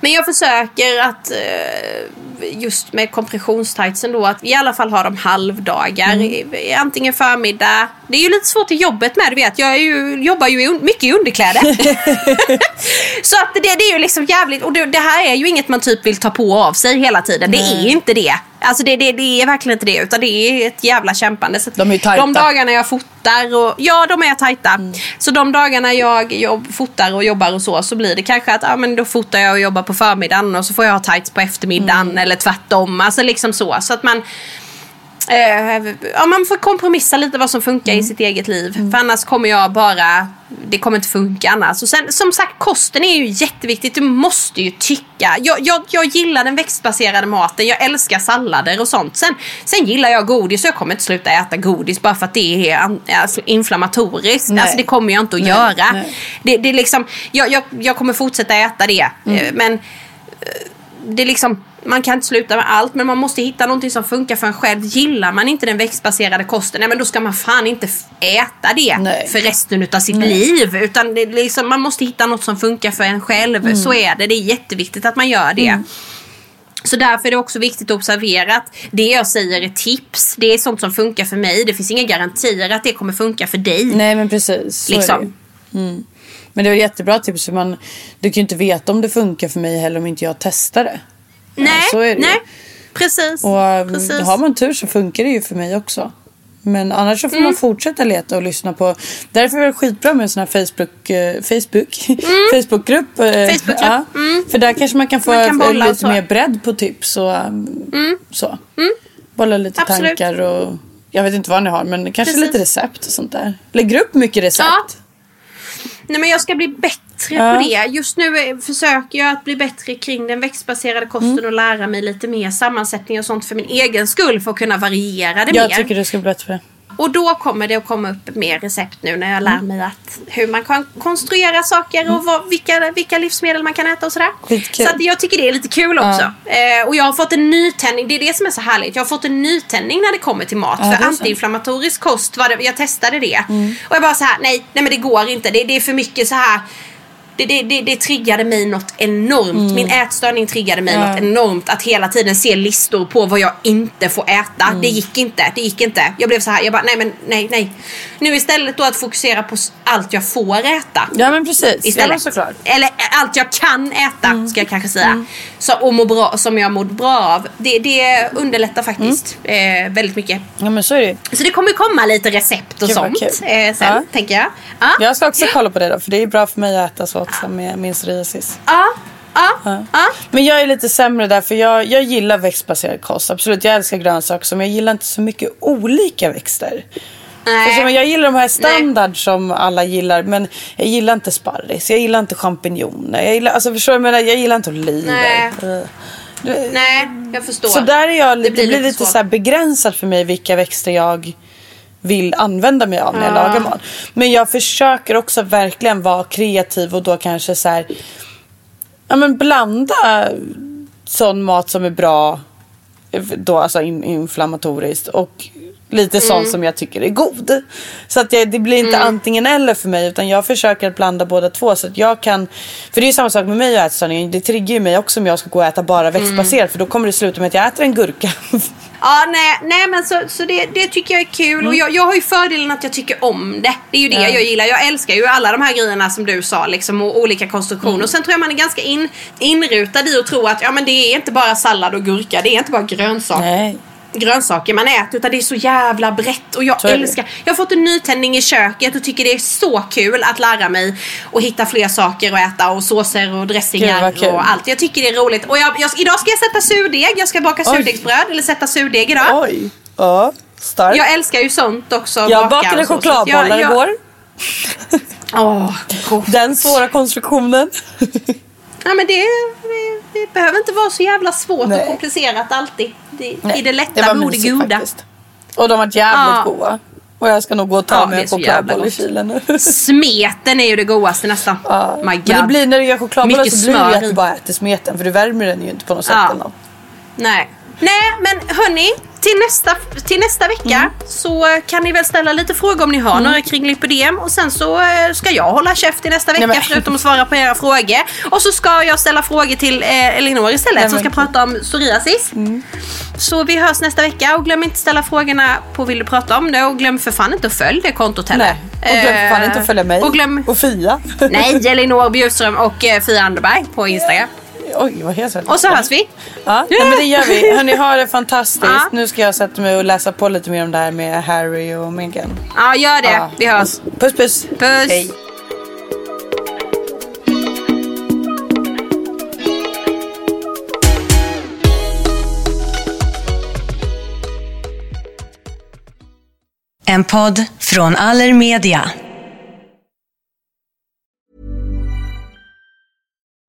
men jag försöker att eh, just med kompressionstightsen då att vi i alla fall har dem halvdagar. i- Antingen förmiddag. Det är ju lite svårt i jobbet med, du vet. Jag ju, jobbar ju i mycket i underkläder. <laughs> Så att det, det är ju liksom jävligt, och det, det här är ju inget man typ vill ta på av sig hela tiden. Det är inte det. Alltså det, det, det är verkligen inte det, utan det är ett jävla kämpande. Så De är tajta. de dagarna jag fotar och, ja de är tajta. Så de dagarna jag jobb, fotar och jobbar och så, så blir det kanske att ja, men då fotar jag och jobbar på förmiddagen och så får jag ha tights på eftermiddagen eller tvärtom. Alltså liksom så. Så att man Eh, ja, man får kompromissa lite vad som funkar i sitt eget liv. För annars kommer jag bara... Det kommer inte funka annars. Och sen, som sagt, kosten är ju jätteviktigt. Du måste ju tycka. Jag, jag, jag gillar den växtbaserade maten. Jag älskar sallader och sånt. Sen, sen gillar jag godis och jag kommer inte sluta äta godis bara för att det är alltså, inflammatoriskt. Nej. Alltså det kommer jag inte att Nej, göra. nej. Det, det är liksom, jag, jag, jag kommer fortsätta äta det. Eh, Men det är liksom, man kan inte sluta med allt men man måste hitta någonting som funkar för en själv. Gillar man inte den växtbaserade kosten, nej men då ska man fan inte äta det Nej. för resten av sitt liv. Utan det liksom, man måste hitta något som funkar för en själv. Så är det, det är jätteviktigt att man gör det. Så därför är det också viktigt att observera att det jag säger är tips. Det är sånt som funkar för mig. Det finns inga garantier att det kommer funka för dig. Nej men precis. Så Liksom. det mm. Men det var jättebra tips för man, du kan ju inte veta om det funkar för mig heller om inte jag testar det. Nej, så är det nej. Precis. Och um, precis. har man tur så funkar det ju för mig också. Men annars så får man fortsätta leta och lyssna på. Därför är det skitbra med en sån här Facebook, eh, Facebook, <laughs> Facebookgrupp. eh, Facebookgrupp, Ja, För där kanske man kan få Man kan lite mer bredd på tips och um, så. Bolla lite Absolut. tankar och jag vet inte vad ni har men kanske Precis. lite recept och sånt där. Lägger upp mycket recept. Ja. Nej men jag ska bli bättre Ja. på det. Just nu försöker jag att bli bättre kring den växtbaserade kosten Mm. och lära mig lite mer sammansättning och sånt för min egen skull för att kunna variera det Jag mer. tycker du ska bli bättre på det. Och då kommer det att komma upp mer recept nu när jag lär Mm. mig att, hur man kan konstruera saker och vad, vilka, vilka livsmedel man kan äta och sådär. Så att jag tycker det är lite kul också. Eh, och jag har fått en nytändning, det är det som är så härligt. Jag har fått en nytändning när det kommer till mat. Ja, för antiinflammatorisk kost, var det, jag testade det. Mm. Och jag bara så här, nej, nej men det går inte. Det, det är för mycket så här det, det, det, det triggade mig något enormt. Min ätstörning triggade mig Mm. Ja. något enormt. Att hela tiden se listor på vad jag inte får äta. Mm. Det gick inte. Det gick inte. Jag blev så här. Jag bara, nej men nej, nej. Nu istället då att fokusera på allt jag får äta. Ja men precis. Ja, Istället. såklart. Eller allt jag kan äta Mm. ska jag kanske säga. Så, och må bra, som jag mår bra av. Det, det underlättar faktiskt Mm. eh, väldigt mycket. Ja men så är det. Så det kommer komma lite recept och Gud, sånt eh, sen Ja. tänker jag. Ja. Jag ska också kolla på det då för det är bra för mig att äta så också med min psoriasis. Ja. Ja. ja. Men jag är lite sämre där för jag, jag gillar växtbaserad kost. Absolut, jag älskar grönsaker men jag gillar inte så mycket olika växter. Nej. Jag gillar de här standard som alla gillar men jag gillar inte sparris, jag gillar inte champinjoner. Jag gillar, alltså förstår du, jag menar? jag gillar inte oliver. Nej. Eh, du- Nej, jag förstår. Så där är jag det blir blir lite lite, så här begränsat för mig vilka växter jag vill använda mig av när jag Ja. lagar mat. Men jag försöker också verkligen vara kreativ och då kanske så här, ja men blanda sån mat som är bra, då alltså in, inflammatoriskt och lite Mm. sån som jag tycker är god. Så att jag, det blir inte antingen eller för mig utan jag försöker att blanda båda två så att jag kan, för det är ju samma sak med mig och ätstörningen, det triggar ju mig också om jag ska gå och äta bara växtbaserat för då kommer det sluta med att jag äter en gurka. <laughs> Ja, nej, nej men så, så det, det tycker jag är kul. Och jag, jag har ju fördelen att jag tycker om det. Det är ju det Mm. Ja. jag gillar. Jag älskar ju alla de här grejerna som du sa liksom, och olika konstruktioner. Mm. Och sen tror jag man är ganska in, inrutad i att tro att ja, men det är inte bara sallad och gurka. Det är inte bara grönsaker. Nej. Grönsaker man äter utan det är så jävla brett och jag älskar Jag har fått en nytändning i köket och tycker det är så kul att lära mig och hitta fler saker att äta och såser och Gud, dressingar kul. och allt. Jag tycker det är roligt. Och jag, jag, idag ska jag sätta surdeg. Jag ska baka Oj. surdegsbröd eller sätta surdeg idag. Oj. Ja, starkt. Jag älskar ju sånt också. Jag baka bakade chokladbollar igår. <laughs> Åh, gott. Den svåra konstruktionen. <laughs> Ja, men det, det, det behöver inte vara så jävla svårt Nej. och komplicerat alltid. Det, I det lätta det bor det goda. faktiskt. Och de var jävligt Ja. goda. Och jag ska nog gå och ta Ja, mig en chokladboll i kylen nu. <laughs> Smeten är ju det godaste nästan. Ja. My God. Men det blir när du gör chokladbollar så blir det ju att du bara äter smeten. För du värmer den ju inte på något sätt. Ja. Eller något. Nej. Nej, men hörni. Till nästa, till nästa vecka Mm. så eh, kan ni väl ställa lite frågor om ni har några kring lipidem. Och sen så eh, ska jag hålla käft i nästa vecka Nej, förutom att svara på era frågor. Och så ska jag ställa frågor till eh, Elinor istället Nej, som ska Mm. prata om psoriasis. Så vi hörs nästa vecka och glöm inte ställa frågorna på Vill du prata om det och glöm för fan inte att följa det kontot heller. Nej. Och glöm för fan inte att följa mig. Och glöm... Och Fia. Nej, Elinor Bjurström och eh, Fia Anderberg på Instagram. Oj, vad heter det? Och så hörs vi. Ja, nej, men det gör vi. Hörni, ha det fantastiskt. Ja. Nu ska jag sätta mig och läsa på lite mer om det här med Harry och Meghan. Ja, gör det. Ja. Vi hörs. Puss puss. Puss. Hej. En podd från Allermedia.